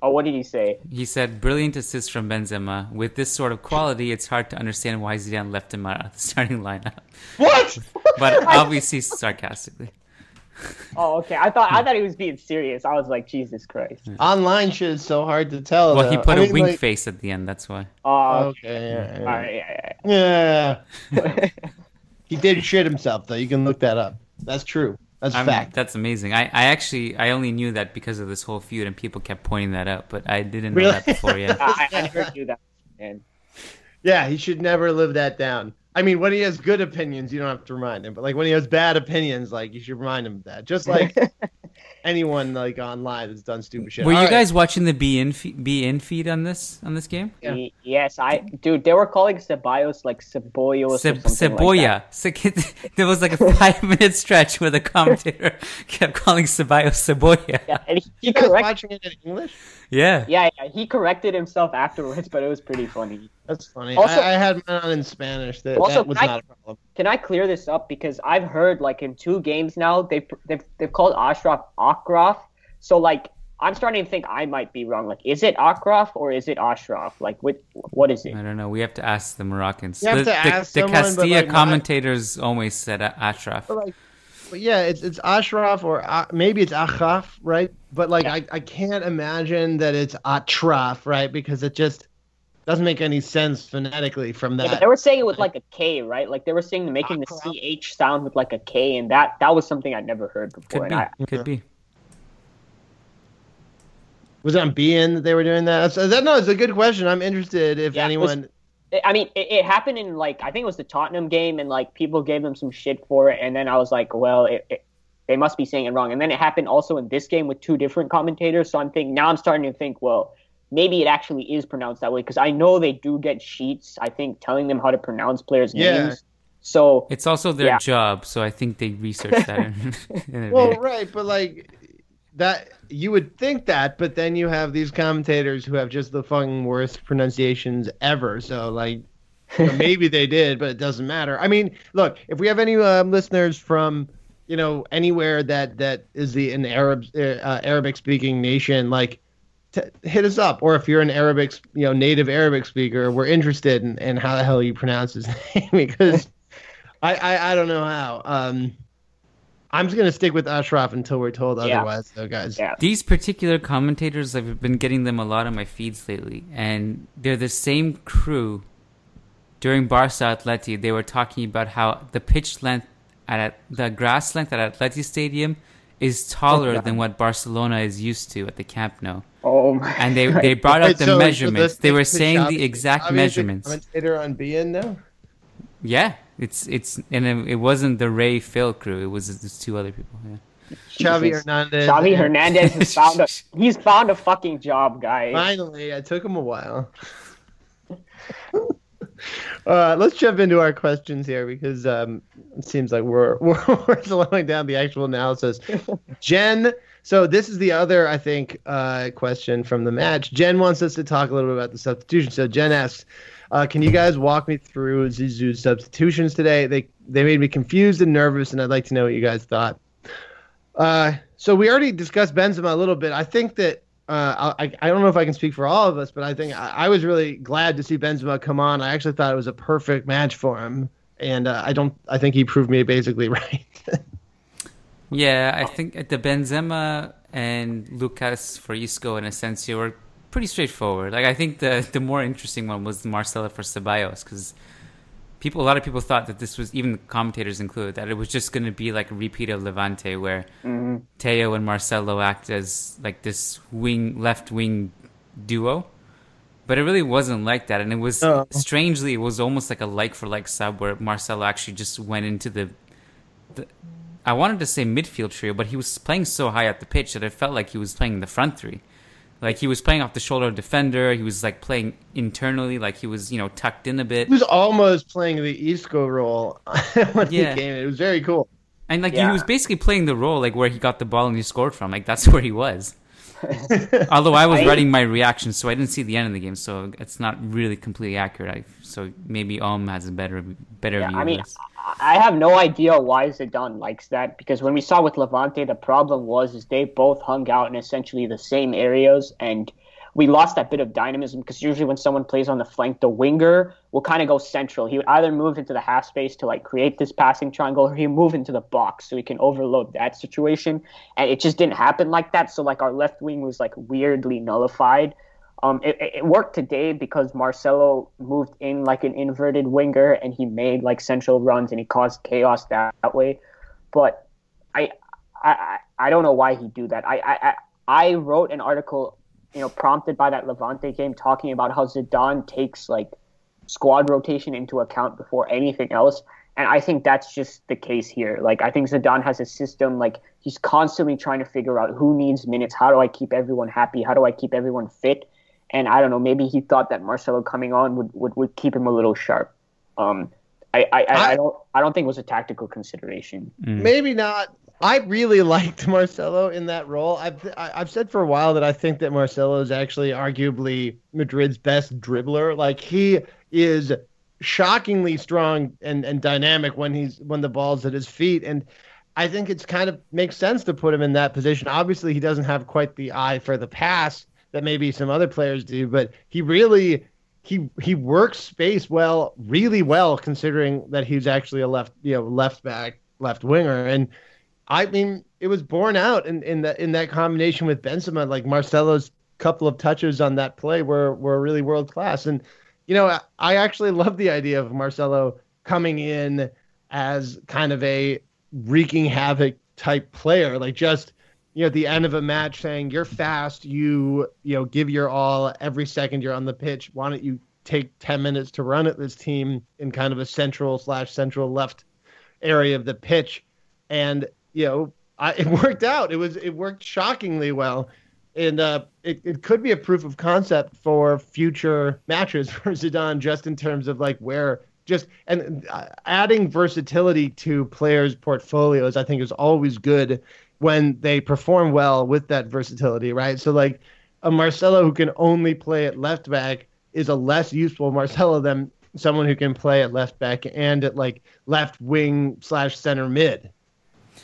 Oh, what did he say? He said, "Brilliant assist from Benzema. With this sort of quality, it's hard to understand why Zidane left him out of the starting lineup." What? But obviously sarcastically. Oh, okay. I thought I hmm. thought he was being serious. I was like, Jesus Christ. Online shit is so hard to tell. Well, he put I a mean, wink like- face at the end. That's why. Oh, Okay, yeah, yeah. right, yeah, yeah. yeah. he did shit himself though. You can look that up. That's true. That's I'm- fact. That's amazing. I, I actually I only knew that because of this whole feud, and people kept pointing that out, but I didn't know that before. Yeah. I, I heard you that, man. Yeah, he should never live that down. I mean, when he has good opinions, you don't have to remind him. But like when he has bad opinions, like you should remind him of that. Just like anyone like online that's done stupid shit. Were you All right. guys watching the be in fe- be in feed on this on this game? Yeah. Y- Yes, I dude. They were calling Ceballos like Cebollos or Ce- something like Cebolla. Ce- there was like a five minute stretch where the commentator kept calling Ceballos Cebolla. Yeah, and he, he corrected. watching it in English? Yeah. Yeah, yeah, he corrected himself afterwards, but it was pretty funny. That's funny. Also- I, I had mine on in Spanish. That, Also, that was I- not a problem. Can I clear this up because I've heard like in two games now they've they've, they've called Ashraf Akraf. So like I'm starting to think I might be wrong. Like, is it Akraf or is it Ashraf? Like, what what is it? I don't know. We have to ask the Moroccans. You have the, to the, ask the someone, but, Castilla like, my- commentators always said Ashraf. But like, but yeah, it's it's Ashraf or uh, maybe it's Achraf, right? But like, I, I can't imagine that it's Atraf, right? Because it just doesn't make any sense phonetically from Yeah, but that. they were saying it with like a K, right? Like they were saying making the ah, CH sound with like a K, and that that was something I'd never heard before. Could And I, be. Could be. Was it on beIN that they were doing that? So that no, it's a good question. I'm interested if Yeah, it was- anyone. I mean, it, it happened in like I think it was the Tottenham game, and like people gave them some shit for it, and then I was like, well, it, it, they must be saying it wrong. And then it happened also in this game with two different commentators. So I'm thinking now I'm starting to think, well, maybe it actually is pronounced that way because I know they do get sheets. I think telling them how to pronounce players' Yeah. names. So It's also their Yeah. job, so I think they research that. in, in Well, right, but like that, you would think that, but then you have these commentators who have just the fucking worst pronunciations ever. So like, you know, maybe they did, but it doesn't matter. I mean, look, if we have any um, listeners from you know anywhere that that is the an Arab uh, Arabic speaking nation, like. T- hit us up, or if you're an Arabic, you know, native Arabic speaker, we're interested in, in how the hell you pronounce his name because I, I I don't know how. Um, I'm just gonna stick with Ashraf until we're told Yeah. otherwise, though, guys. yeah, These particular commentators, I've been getting them a lot on my feeds lately, and they're the same crew. During Barca Atleti, they were talking about how the pitch length at the grass length at Atleti Stadium is taller than what Barcelona is used to at the Camp Nou. oh my. And they, they brought up the so- so measurements. this- they were this saying Xavi- the exact Xavi is the measurements. Commentator on beIN now. Yeah, it's it's and it, it wasn't the Ray Phil crew. It was just two other people. Yeah. Xavi Hernandez. Xavi Hernandez has found a he's found a fucking job, guys. Finally, it took him a while. Uh, let's jump into our questions here because um, it seems like we're, we're we're slowing down the actual analysis. Jen, so this is the other I think uh, question from the match. Jen wants us to talk a little bit about the substitution. So Jen asks, uh, "Can you guys walk me through Zizou's substitutions today? They they made me confused and nervous, and I'd like to know what you guys thought." Uh, so we already discussed Benzema a little bit. I think that uh, I, I don't know if I can speak for all of us, but I think I, I was really glad to see Benzema come on. I actually thought it was a perfect match for him, and uh, I don't. I think he proved me basically right. Yeah, I think the Benzema and Lucas for Isco and Asensio were pretty straightforward. Like I think the the more interesting one was Marcelo for Ceballos because people, a lot of people thought that this was even the commentators included that it was just going to be like a repeat of Levante where mm-hmm. Theo and Marcelo act as like this wing left wing duo. But it really wasn't like that, and it was Oh. strangely, it was almost like a like for like sub where Marcelo actually just went into the I wanted to say midfield trio, but he was playing so high at the pitch that it felt like he was playing the front three. Like he was playing off the shoulder of defender. He was like playing internally, like he was you know tucked in a bit. he was almost playing the Isco role when Yeah. he came. in. It was very cool. And like Yeah. he was basically playing the role like where he got the ball and he scored from. Like that's where he was. Although I was I- writing my reaction, so I didn't see the end of the game, so it's not really completely accurate. I, so maybe Om has a better better Yeah, view I of mean, this. I have no idea why Zidane likes that because when we saw with Levante, the problem was is they both hung out in essentially the same areas, and we lost that bit of dynamism because usually when someone plays on the flank, the winger will kind of go central. He would either move into the half space to like create this passing triangle, or he move into the box so he can overload that situation. And it just didn't happen like that. So like our left wing was like weirdly nullified. Um, it, it worked today because Marcelo moved in like an inverted winger and he made like central runs and he caused chaos that, that way. But I, I, I don't know why he'd do that. I, I, I wrote an article, you know, prompted by that Levante game, talking about how Zidane takes like squad rotation into account before anything else. And I think that's just the case here. Like, I think Zidane has a system, like, he's constantly trying to figure out who needs minutes. How do I keep everyone happy? How do I keep everyone fit? And I don't know, maybe he thought that Marcelo coming on would, would, would keep him a little sharp. Um, I, I, I, I don't I don't think it was a tactical consideration. Maybe not. I really liked Marcelo in that role. I've I- I've said for a while that I think that Marcelo is actually arguably Madrid's best dribbler. Like he is shockingly strong and, and dynamic when he's when the ball's at his feet. And I think it's kind of makes sense to put him in that position. Obviously, he doesn't have quite the eye for the pass that maybe some other players do, but he really he he works space well, really well, considering that he's actually a left you know left back, left winger, and I mean it was borne out in in that in that combination with Benzema. Like Marcelo's couple of touches on that play were were really world class, and you know I, I actually love the idea of Marcelo coming in as kind of a wreaking havoc type player, like just you know at the end of a match saying you're fast, you you know give your all every second you're on the pitch. Why don't you take ten minutes to run at this team in kind of a central slash central left area of the pitch, and you know I, it worked out. It was it worked shockingly well. And uh, it, it could be a proof of concept for future matches for Zidane, just in terms of like where just and uh, adding versatility to players' portfolios. I think is always good when they perform well with that versatility, right? So like a Marcelo who can only play at left back is a less useful Marcelo than someone who can play at left back and at like left wing slash center mid.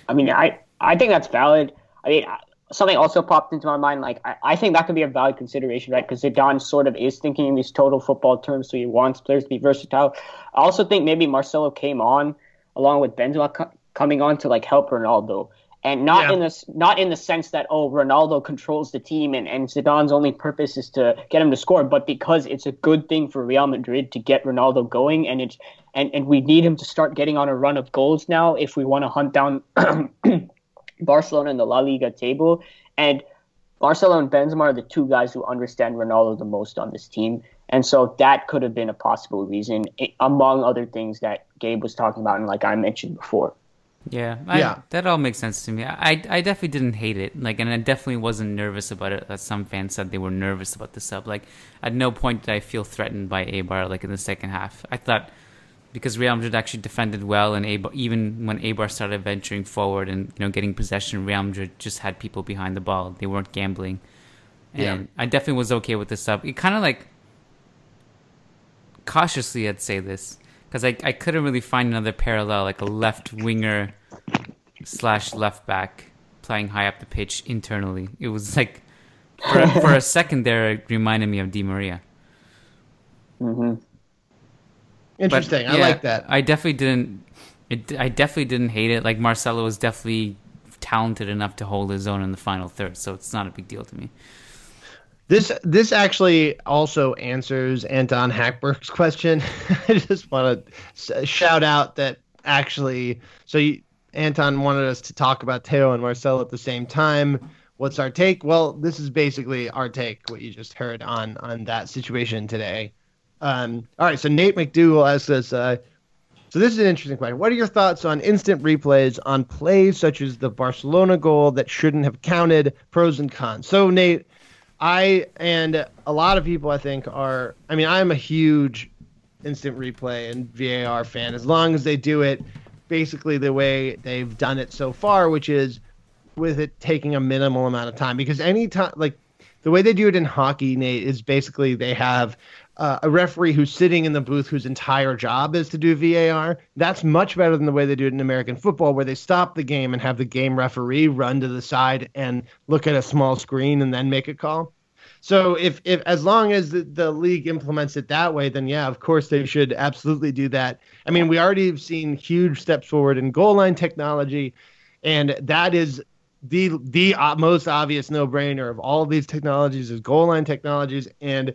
I mean, I I think that's valid. I mean, something also popped into my mind. Like, I, I think that could be a valid consideration, right? Because Zidane sort of is thinking in these total football terms, so he wants players to be versatile. I also think maybe Marcelo came on along with Benzema co- coming on to like help Ronaldo, and not Yeah. in this not in the sense that oh Ronaldo controls the team and and Zidane's only purpose is to get him to score, but because it's a good thing for Real Madrid to get Ronaldo going, and it's and and we need him to start getting on a run of goals now if we want to hunt down Barcelona in the La Liga table. And Barcelona and Benzema are the two guys who understand Ronaldo the most on this team. And so that could have been a possible reason, eh, among other things that Gabe was talking about and like I mentioned before. Yeah, I, Yeah. that all makes sense to me. I, I definitely didn't hate it, like, and I definitely wasn't nervous about it. As some fans said, they were nervous about the sub. Like, at no point did I feel threatened by Eibar. Like in the second half, I thought because Real Madrid actually defended well, and Eibar, even when Eibar started venturing forward and you know getting possession, Real Madrid just had people behind the ball. They weren't gambling, and Yeah. I definitely was okay with the sub. It kind of like cautiously, I'd say this because I I couldn't really find another parallel like a left winger slash left back playing high up the pitch internally. It was like for a, for a second there, it reminded me of Di Maria. Mm-hmm. But, Interesting. I yeah, like that. I definitely didn't. It, I definitely didn't hate it. Like Marcelo was definitely talented enough to hold his own in the final third, so it's not a big deal to me. This this actually also answers Anton Hackberg's question. I just want to shout out that actually, so you, Anton wanted us to talk about Theo and Marcel at the same time. What's our take? Well, this is basically our take. What you just heard on on that situation today. Um, all right, so Nate McDougal asks us. Uh, so this is an interesting question. What are your thoughts on instant replays on plays such as the Barcelona goal that shouldn't have counted? Pros and cons. So Nate, I and a lot of people I think are. I mean, I'm a huge instant replay and VAR fan. As long as they do it basically the way they've done it so far, which is with it taking a minimal amount of time. Because any time, like the way they do it in hockey, Nate, is basically they have uh, a referee who's sitting in the booth whose entire job is to do VAR. That's much better than the way they do it in American football, where they stop the game and have the game referee run to the side and look at a small screen and then make a call. So if if as long as the, the league implements it that way, then yeah, of course they should absolutely do that. I mean, we already have seen huge steps forward in goal line technology, and that is the the uh, most obvious no brainer of all of these technologies is goal line technologies. And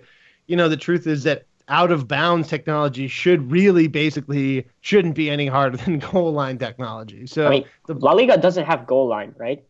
you know, the truth is that out of bounds technology should really basically shouldn't be any harder than goal line technology. So I mean, the, La Liga doesn't have goal line, right?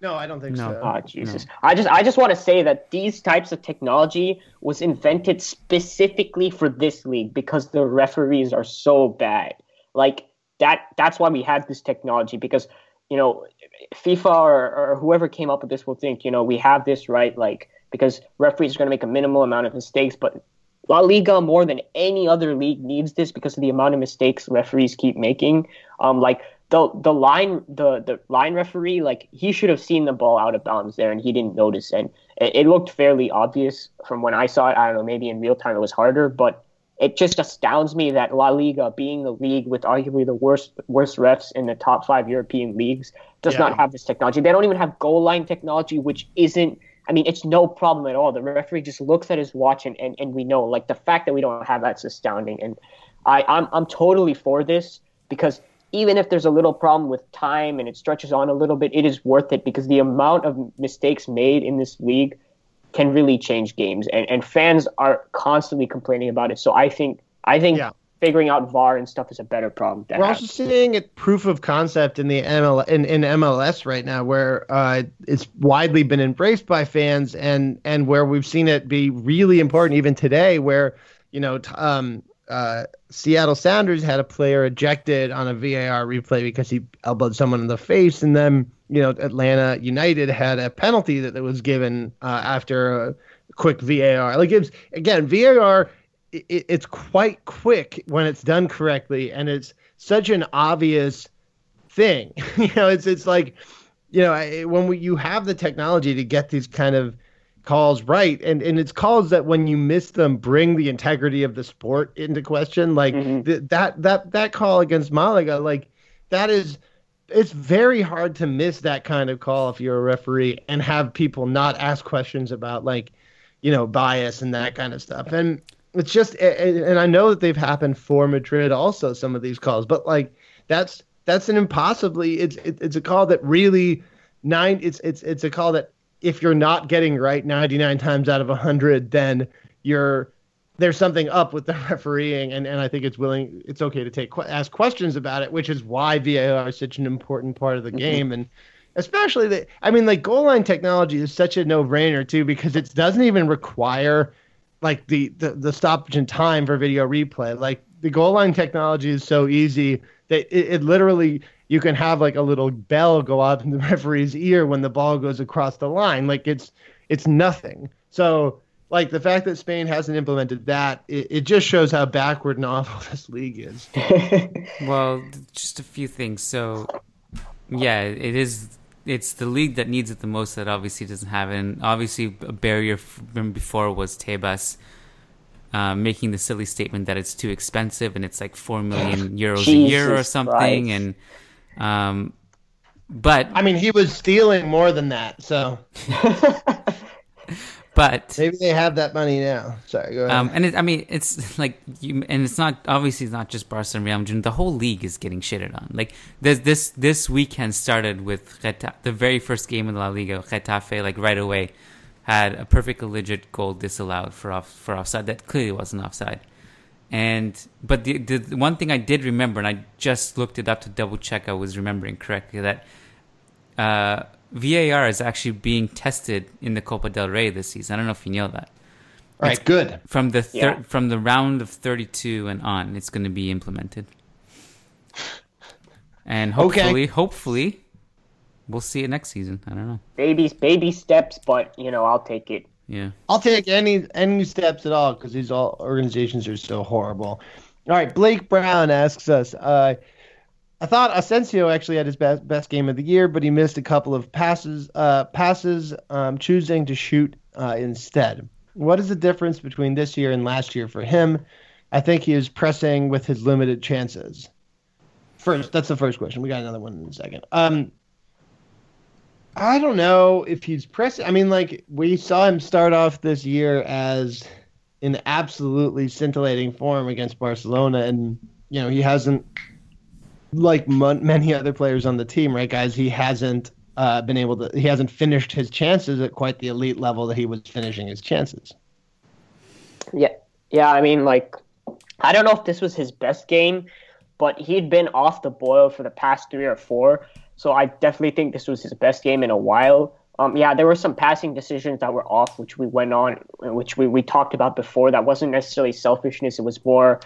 no, I don't think No. so. Oh Jesus! I just I just want to say that these types of technology was invented specifically for this league because the referees are so bad. Like that that's why we had this technology because you know FIFA or, or whoever came up with this will think you know we have this right like because referees are going to make a minimal amount of mistakes, but La Liga more than any other league needs this because of the amount of mistakes referees keep making. Um, like the the line the the line referee like he should have seen the ball out of bounds there and he didn't notice and it, it looked fairly obvious from when I saw it. I don't know maybe in real time it was harder, but it just astounds me that La Liga, being the league with arguably the worst worst refs in the top five European leagues, does Yeah. not have this technology. They don't even have goal line technology, which isn't. I mean, it's no problem at all. The referee just looks at his watch and, and, and we know. Like the fact that we don't have that's astounding. And I, I'm I'm totally for this because even if there's a little problem with time and it stretches on a little bit, it is worth it because the amount of mistakes made in this league can really change games, and, and fans are constantly complaining about it. So I think I think Yeah. Figuring out VAR and stuff is a better problem. We're have. also seeing it proof of concept in the ML in, in MLS right now, where uh, it's widely been embraced by fans, and and where we've seen it be really important even today, where you know t- um, uh, Seattle Sounders had a player ejected on a VAR replay because he elbowed someone in the face, and then you know Atlanta United had a penalty that, that was given uh, after a quick VAR. Like it's again VAR it, it's quite quick when it's done correctly, and it's such an obvious thing. you know, it's it's like, you know, I- when we, you have the technology to get these kind of calls right, and and it's calls that when you miss them bring the integrity of the sport into question. Like mm-hmm. th- that that that call against Malaga, like that is. It's very hard to miss that kind of call if you're a referee and have people not ask questions about like, you know, bias and that kind of stuff. And it's just and I know that they've happened for Madrid also some of these calls, but like that's that's an impossibly it's it, it's a call that really nine it's it's it's a call that if you're not getting right 99 times out of 100 then you're there's something up with the refereeing and, and I think it's willing it's okay to take ask questions about it which is why VAR is such an important part of the mm-hmm. game and especially the I mean like goal line technology is such a no-brainer too because it doesn't even require like the, the the stoppage in time for video replay. Like the goal line technology is so easy that it, it literally you can have like a little bell go out in the referee's ear when the ball goes across the line. Like it's it's nothing. So like the fact that Spain hasn't implemented that, it, it just shows how backward and awful this league is. Well, just a few things. So, yeah, it is. It's the league that needs it the most that obviously doesn't have it. And obviously, a barrier from before was Tebas uh, making the silly statement that it's too expensive and it's like four million euros a year or something. Christ. And um, but I mean, he was stealing more than that, so but maybe they have that money now. Sorry, go ahead. Um, and it, I mean, it's like you, and it's not obviously it's not just Barca and Real Madrid. The whole league is getting shitted on. Like this, this, this weekend started with Geta- the very first game in La Liga. Getafe, like right away, had a perfectly legit goal disallowed for off for offside that clearly wasn't offside. And but the the one thing I did remember, and I just looked it up to double check I was remembering correctly that uh, VAR is actually being tested in the Copa del Rey this season. I don't know if you know that All right, good. from the thir- Yeah. from the round of 32 and on it's going to be implemented and Okay. hopefully hopefully we'll see it next season i don't know baby baby steps, but you know I'll take it. yeah I'll take any any steps at all because these all organizations are so horrible. All right, Blake Brown asks us. Uh, I thought Asensio actually had his best best game of the year, but he missed a couple of passes. Uh, passes, um, choosing to shoot uh, instead. What is the difference between this year and last year for him? I think he is pressing with his limited chances. First, that's the first question. We got another one in a second. Um, I don't know if he's pressing. I mean, like we saw him start off this year as in absolutely scintillating form against Barcelona, and you know he hasn't like many other players on the team, right, guys? He hasn't uh, been able to. He hasn't finished his chances at quite the elite level that he was finishing his chances. Yeah, yeah. I mean, like, I don't know if this was his best game, but he'd been off the boil for the past three or four. So I definitely think this was his best game in a while. Um, yeah, there were some passing decisions that were off, which we went on, which we, we talked about before. That wasn't necessarily selfishness. It was more,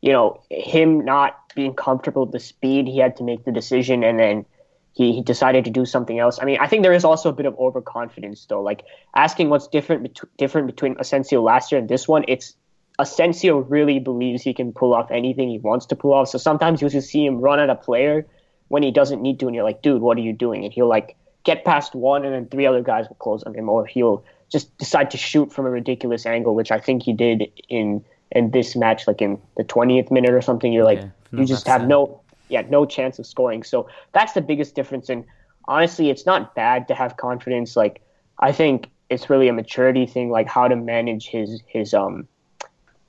you know, him not being comfortable with the speed. He had to make the decision, and then he, he decided to do something else. I mean, I think there is also a bit of overconfidence, though. Like asking what's different bet- different between Asensio last year and this one, it's Asensio really believes he can pull off anything he wants to pull off. So sometimes you'll just see him run at a player when he doesn't need to, and you're like, dude, what are you doing? And he'll like get past one, and then three other guys will close on him, or he'll just decide to shoot from a ridiculous angle, which I think he did in in this match, like in the 20th minute or something. You're like, Yeah, you just have no, yeah, no chance of scoring. So that's the biggest difference. And honestly, it's not bad to have confidence. Like I think it's really a maturity thing, like how to manage his his um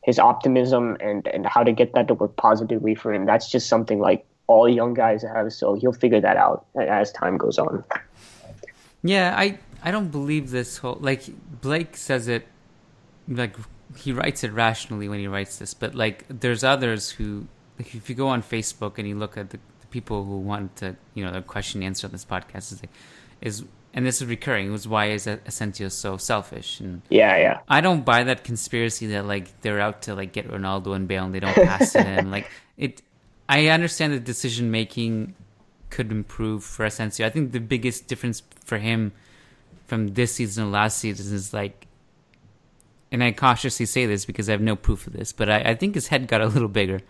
his optimism and and how to get that to work positively for him. That's just something like all young guys have. So he'll figure that out as time goes on. Yeah, I I don't believe this whole like Blake says it like he writes it rationally when he writes this, but like there's others who like if you go on Facebook and you look at the, the people who want to you know the question and answer on this podcast is like is and this is recurring it was why is Asensio so selfish and Yeah, yeah. I don't buy that conspiracy that like they're out to like get Ronaldo and Bale and they don't pass to him. Like it, I understand that decision making could improve for Asensio. I think the biggest difference for him from this season and last season is like, and I cautiously say this because I have no proof of this, but I, I think his head got a little bigger.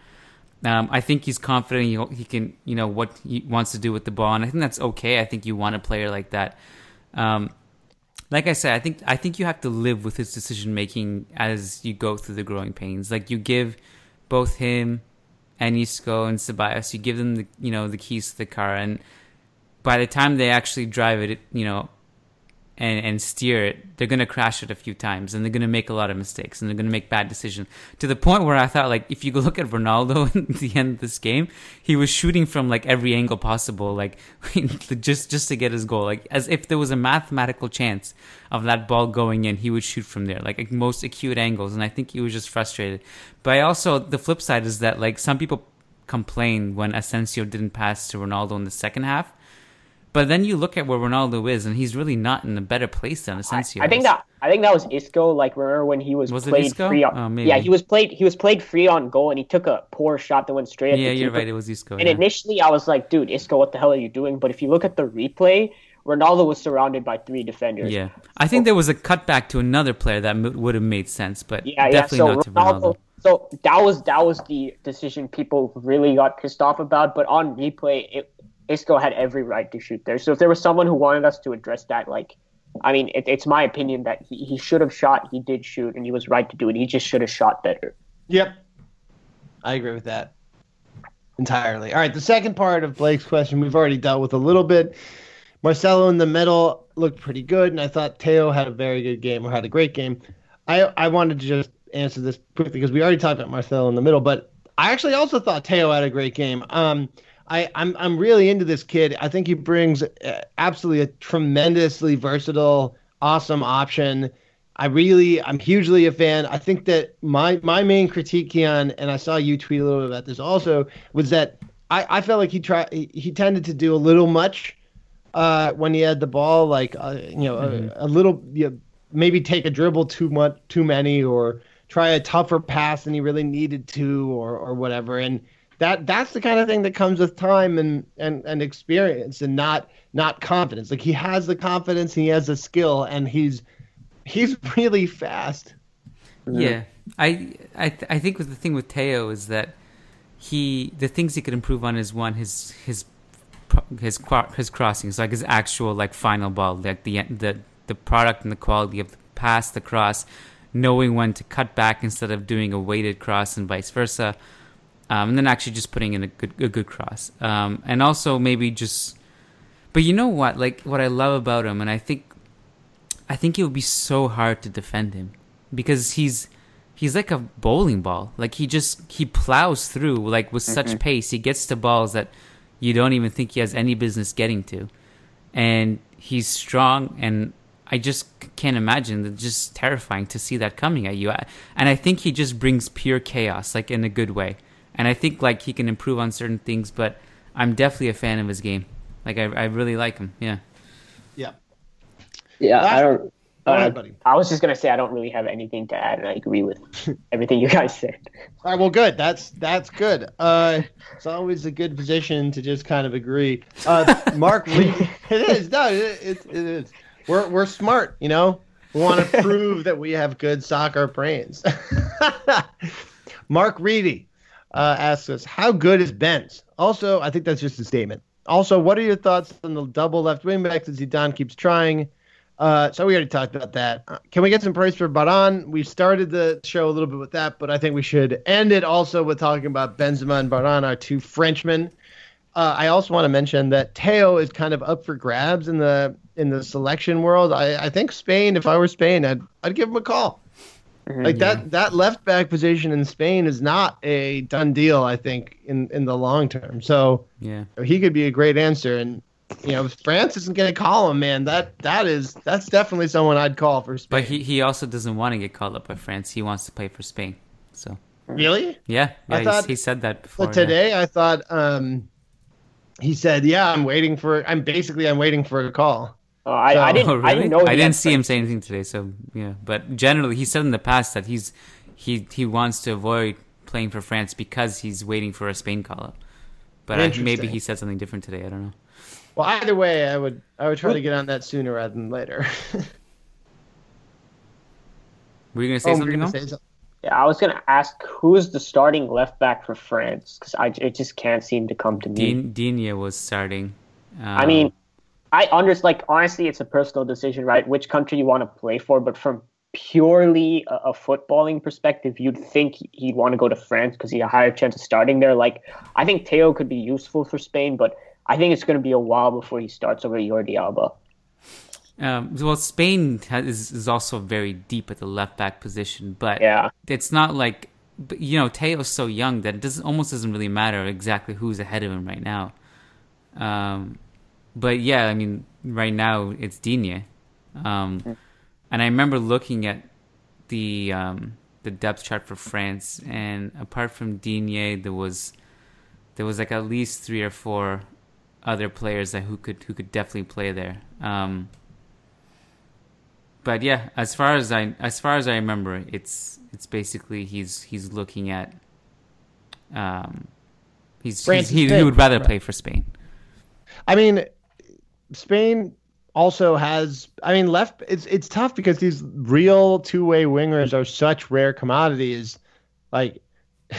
Um, I think he's confident he, he can, you know, what he wants to do with the ball, and I think that's okay. I think you want a player like that. Um, like I said, I think I think you have to live with his decision making as you go through the growing pains. Like you give both him and Isco and Ceballos, you give them the you know the keys to the car, and by the time they actually drive it, you know, and and steer it, they're gonna crash it a few times, and they're gonna make a lot of mistakes, and they're gonna make bad decisions. To the point where I thought, like, if you look at Ronaldo at the end of this game, he was shooting from like every angle possible, like just just to get his goal, like as if there was a mathematical chance of that ball going in, he would shoot from there, like most acute angles, and I think he was just frustrated. But I also the flip side is that like some people complain when Asensio didn't pass to Ronaldo in the second half. But then you look at where Ronaldo is, and he's really not in a better place than Asensio. I think that I think that was Isco. Like remember when he was, Was played free on? Oh, yeah, he was played. He was played free on goal, and he took a poor shot that went straight at Yeah, the you're right. It was Isco. And yeah. initially, I was like, dude, Isco, what the hell are you doing? But if you look at the replay, Ronaldo was surrounded by three defenders. Yeah, I think there was a cutback to another player that m- would have made sense, but yeah, yeah. definitely So not to Ronaldo. so that was that was the decision people really got pissed off about. But on replay, it, Isco had every right to shoot there. So if there was someone who wanted us to address that, like, I mean, it, it's my opinion that he, he should have shot. He did shoot, and he was right to do it. He just should have shot better. Yep. I agree with that entirely. All right, the second part of Blake's question we've already dealt with a little bit. Marcelo in the middle looked pretty good, and I thought Theo had a very good game or had a great game. I I wanted to just answer this quickly because we already talked about Marcelo in the middle, but I actually also thought Theo had a great game. Um, I, I'm I'm really into this kid. I think he brings uh, absolutely a tremendously versatile, awesome option. I really, I'm hugely a fan. I think that my my main critique, Kiyan, and I saw you tweet a little bit about this also, was that I, I felt like he tried he, he tended to do a little much uh, when he had the ball, like uh, you know, a, a little, you know, maybe take a dribble too much, too many, or try a tougher pass than he really needed to, or or whatever. And that that's the kind of thing that comes with time and and and experience, and not not confidence. Like he has the confidence, he has the skill, and he's he's really fast. Yeah, I I th- I think the thing with Theo is that he the things he could improve on is one his his his his crossings like his actual like final ball like the the the product and the quality of the pass the cross knowing when to cut back instead of doing a weighted cross and vice versa um, and then actually just putting in a good a good cross um, and also maybe just But you know what? Like what I love about him, and I think, I think it would be so hard to defend him because he's he's like a bowling ball. Like he just he plows through like with such pace. He gets to balls that you don't even think he has any business getting to, and he's strong. And I just can't imagine. It's just terrifying to see that coming at you. And I think he just brings pure chaos, like in a good way. And I think like he can improve on certain things, but I'm definitely a fan of his game. Like I, I really like him. Yeah. Yeah. Yeah, Last- I don't. Uh, ahead. I was just gonna say I don't really have anything to add, and I agree with everything you guys said. All right, well, good. That's that's good. Uh, it's always a good position to just kind of agree. Uh, Mark, Reed, it is. No, it, it, it is. We're we're smart, you know. We want to prove that we have good soccer brains. Mark Reedy uh, asks us, "How good is Benz?" Also, I think that's just a statement. Also, what are your thoughts on the double left wing back that Zidane keeps trying? Uh, so we already talked about that. Uh, Can we get some praise for Varane? We started the show a little bit with that, but I think we should end it also with talking about Benzema and Varane, our two Frenchmen. Uh, I also want to mention that Theo is kind of up for grabs in the in the selection world. I, I think Spain, if I were Spain, I'd I'd give him a call. Like that that left back position in Spain is not a done deal. I think in in the long term. So Yeah. he could be a great answer. And you know, if France isn't going to call him, man, that that is that's definitely someone I'd call for Spain. But he, he also doesn't want to get called up by France. He wants to play for Spain. So really. yeah, I yeah he's- thought- he said that before. But yeah. today I thought um, he said, "Yeah, I'm waiting for. I'm basically I'm waiting for a call." Uh, I, I didn't. Oh, really? I didn't know. I didn't see him say anything today. So yeah, but generally, he said in the past that he's he he wants to avoid playing for France because he's waiting for a Spain call up. But I, maybe he said something different today. I don't know. Well, either way, I would I would try to get on that sooner rather than later. Were you gonna say Oh, something? we're gonna say something. Yeah, I was gonna ask who's the starting left back for France because I it just can't seem to come to me. Dean Digne was starting. Um, I mean, I understand. Like honestly, it's a personal decision, right? Which country you want to play for, but from purely a, a footballing perspective, you'd think he'd want to go to France because he had a higher chance of starting there. Like I think Theo could be useful for Spain, but I think it's going to be a while before he starts over Jordi Alba. Um, well, Spain has, is, is also very deep at the left back position, but Yeah. it's not like you know Theo's so young that it doesn't almost doesn't really matter exactly who's ahead of him right now. Um, but yeah, I mean, right now it's Digne, um, and I remember looking at the um, the depth chart for France, and apart from Digne, there was there was like at least three or four other players that who could who could definitely play there. Um, but yeah, as far as I as far as I remember, it's it's basically he's he's looking at um he's, he's he, he would rather play for Spain. I mean, Spain also has. I mean, left. It's it's tough because these real two way wingers are such rare commodities. Like,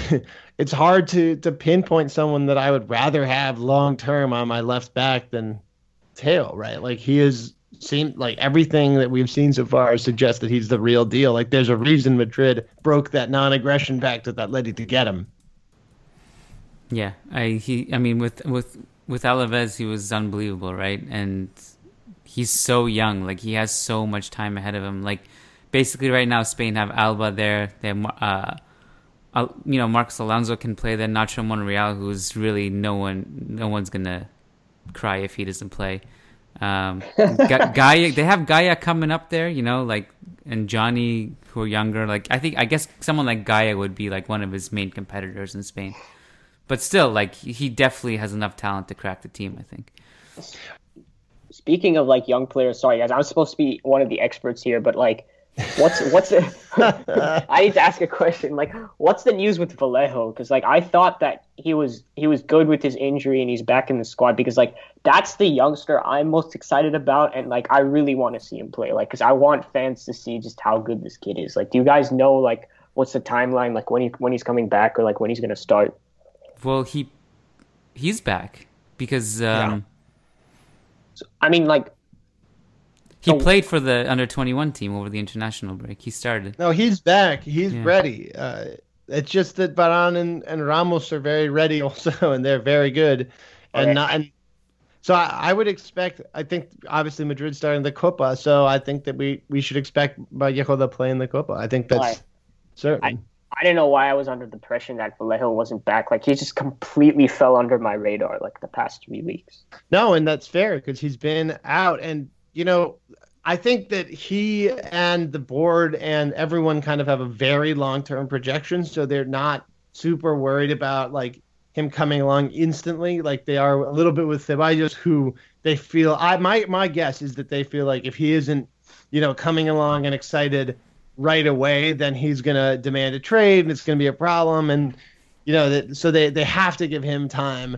it's hard to to pinpoint someone that I would rather have long term on my left back than Theo. Right? Like he is. Seemed like everything that we've seen so far suggests that he's the real deal. Like there's a reason Madrid broke that non-aggression pact with Atleti to get him. Yeah, I he I mean with with with Alaves he was unbelievable, right? And he's so young, like he has so much time ahead of him. Like basically right now Spain have Alba there, they have uh you know Marcos Alonso can play there, Nacho Monreal who's really no one no one's going to cry if he doesn't play. Um Ga- Gayà they have Gayà coming up there, you know, like and Jonny who are younger, like I think I guess someone like Gayà would be like one of his main competitors in Spain but still, like he definitely has enough talent to crack the team. I think. Speaking of like young players, sorry guys, I'm supposed to be one of the experts here, but like, what's what's? I need to ask a question. Like, what's the news with Vallejo? Because like I thought that he was he was good with his injury and he's back in the squad because like that's the youngster I'm most excited about and like I really want to see him play. Like, because I want fans to see just how good this kid is. Like, do you guys know like what's the timeline? Like when he when he's coming back or like when he's gonna start? Well, he he's back because um, I mean, like he So- played for the under twenty one team over the international break. He started. No, he's back. He's Yeah. ready. Uh, it's just that Varane and, and Ramos are very ready also, and they're very good. And Okay. not and So I, I would expect. I think obviously Madrid starting the Copa, so I think that we we should expect Vallejo to play in the Copa. I think that's Right. certain. I didn't know why I was under the impression that Vallejo wasn't back. Like he just completely fell under my radar like the past three weeks. No, and that's fair because he's been out. And, you know, I think that he and the board and everyone kind of have a very long term projection. So they're not super worried about like him coming along instantly like they are a little bit with Ceballos, who they feel I my my guess is that they feel like if he isn't, you know, coming along and excited right away, then he's gonna demand a trade and it's gonna be a problem. And you know, that so they, they have to give him time.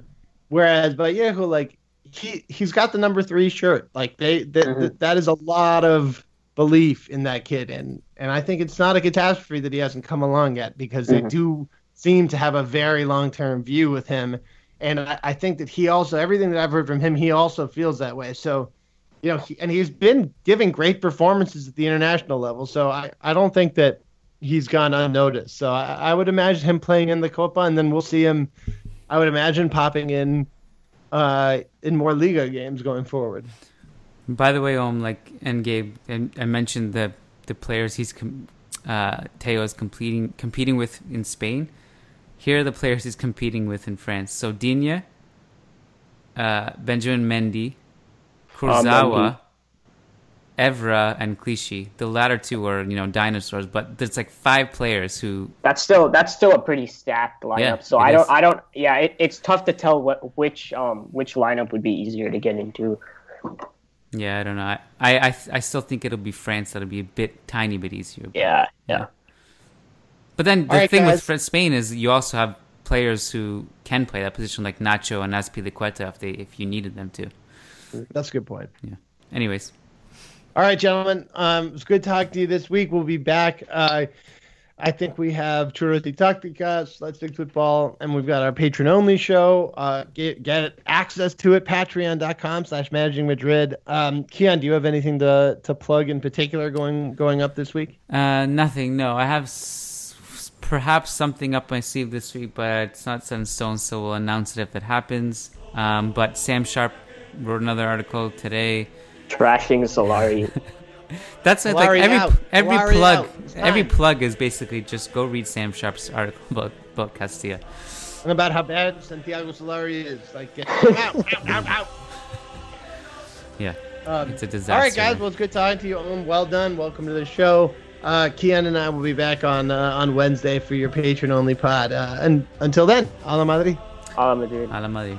Whereas but Vallejo, like he he's got the number three shirt. Like they that Mhm. that is a lot of belief in that kid, and and I think it's not a catastrophe that he hasn't come along yet because they Mhm. do seem to have a very long term view with him, and I, I think that he also everything that I've heard from him, he also feels that way. So. You know, he, and he's been giving great performances at the international level. So I, I don't think that he's gone unnoticed. So I, I would imagine him playing in the Copa, and then we'll see him. I would imagine popping in uh, in more Liga games going forward. By the way, um, like and Gabe, and I mentioned the the players he's com- uh, Theo is competing competing with in Spain. Here are the players he's competing with in France. So Digne, uh, Benjamin Mendy, Kurzawa, Evra, and Clichy. The latter two are you know dinosaurs, but there's like five players who That's still that's still a pretty stacked lineup. Yeah, so it I don't. I don't yeah it, it's tough to tell what which um which lineup would be easier to get into. Yeah, I don't know. I, I, I, I still think it'll be France that'll be a bit, tiny bit easier. Yeah, yeah. But then the All right, thing guys. with Spain is you also have players who can play that position, like Nacho and Azpilicueta, if they if you needed them to. That's a good point. Yeah. Anyways, All right, gentlemen. Um, it was good talking to you this week. We'll be back. Uh, I think we have Churros y Tacticas, Let's Stick Football, and we've got our patron only show. Uh, get, get access to it, patreon.com slash managing Madrid. Um, Kiyan, do you have anything to, to plug in particular going going up this week? uh, nothing. No, I have s- perhaps something up my sleeve this week, but it's not set in stone, so we'll announce it if it happens. Um, but Sam Sharp wrote another article today. Trashing Solari. That's it. Like every out. every Solari plug, every plug is basically just go read Sam Sharp's article about about Castilla. And about how bad Santiago Solari is. Like, get out, out, out, out. Yeah, Um, it's a disaster. All right, guys. Well, it's good talking to you. Um, well done. Welcome to the show. Uh, Kiyan and I will be back on uh, on Wednesday for your patron only pod. Uh, and until then, a la madre. Hala Madrid. Hala Madrid.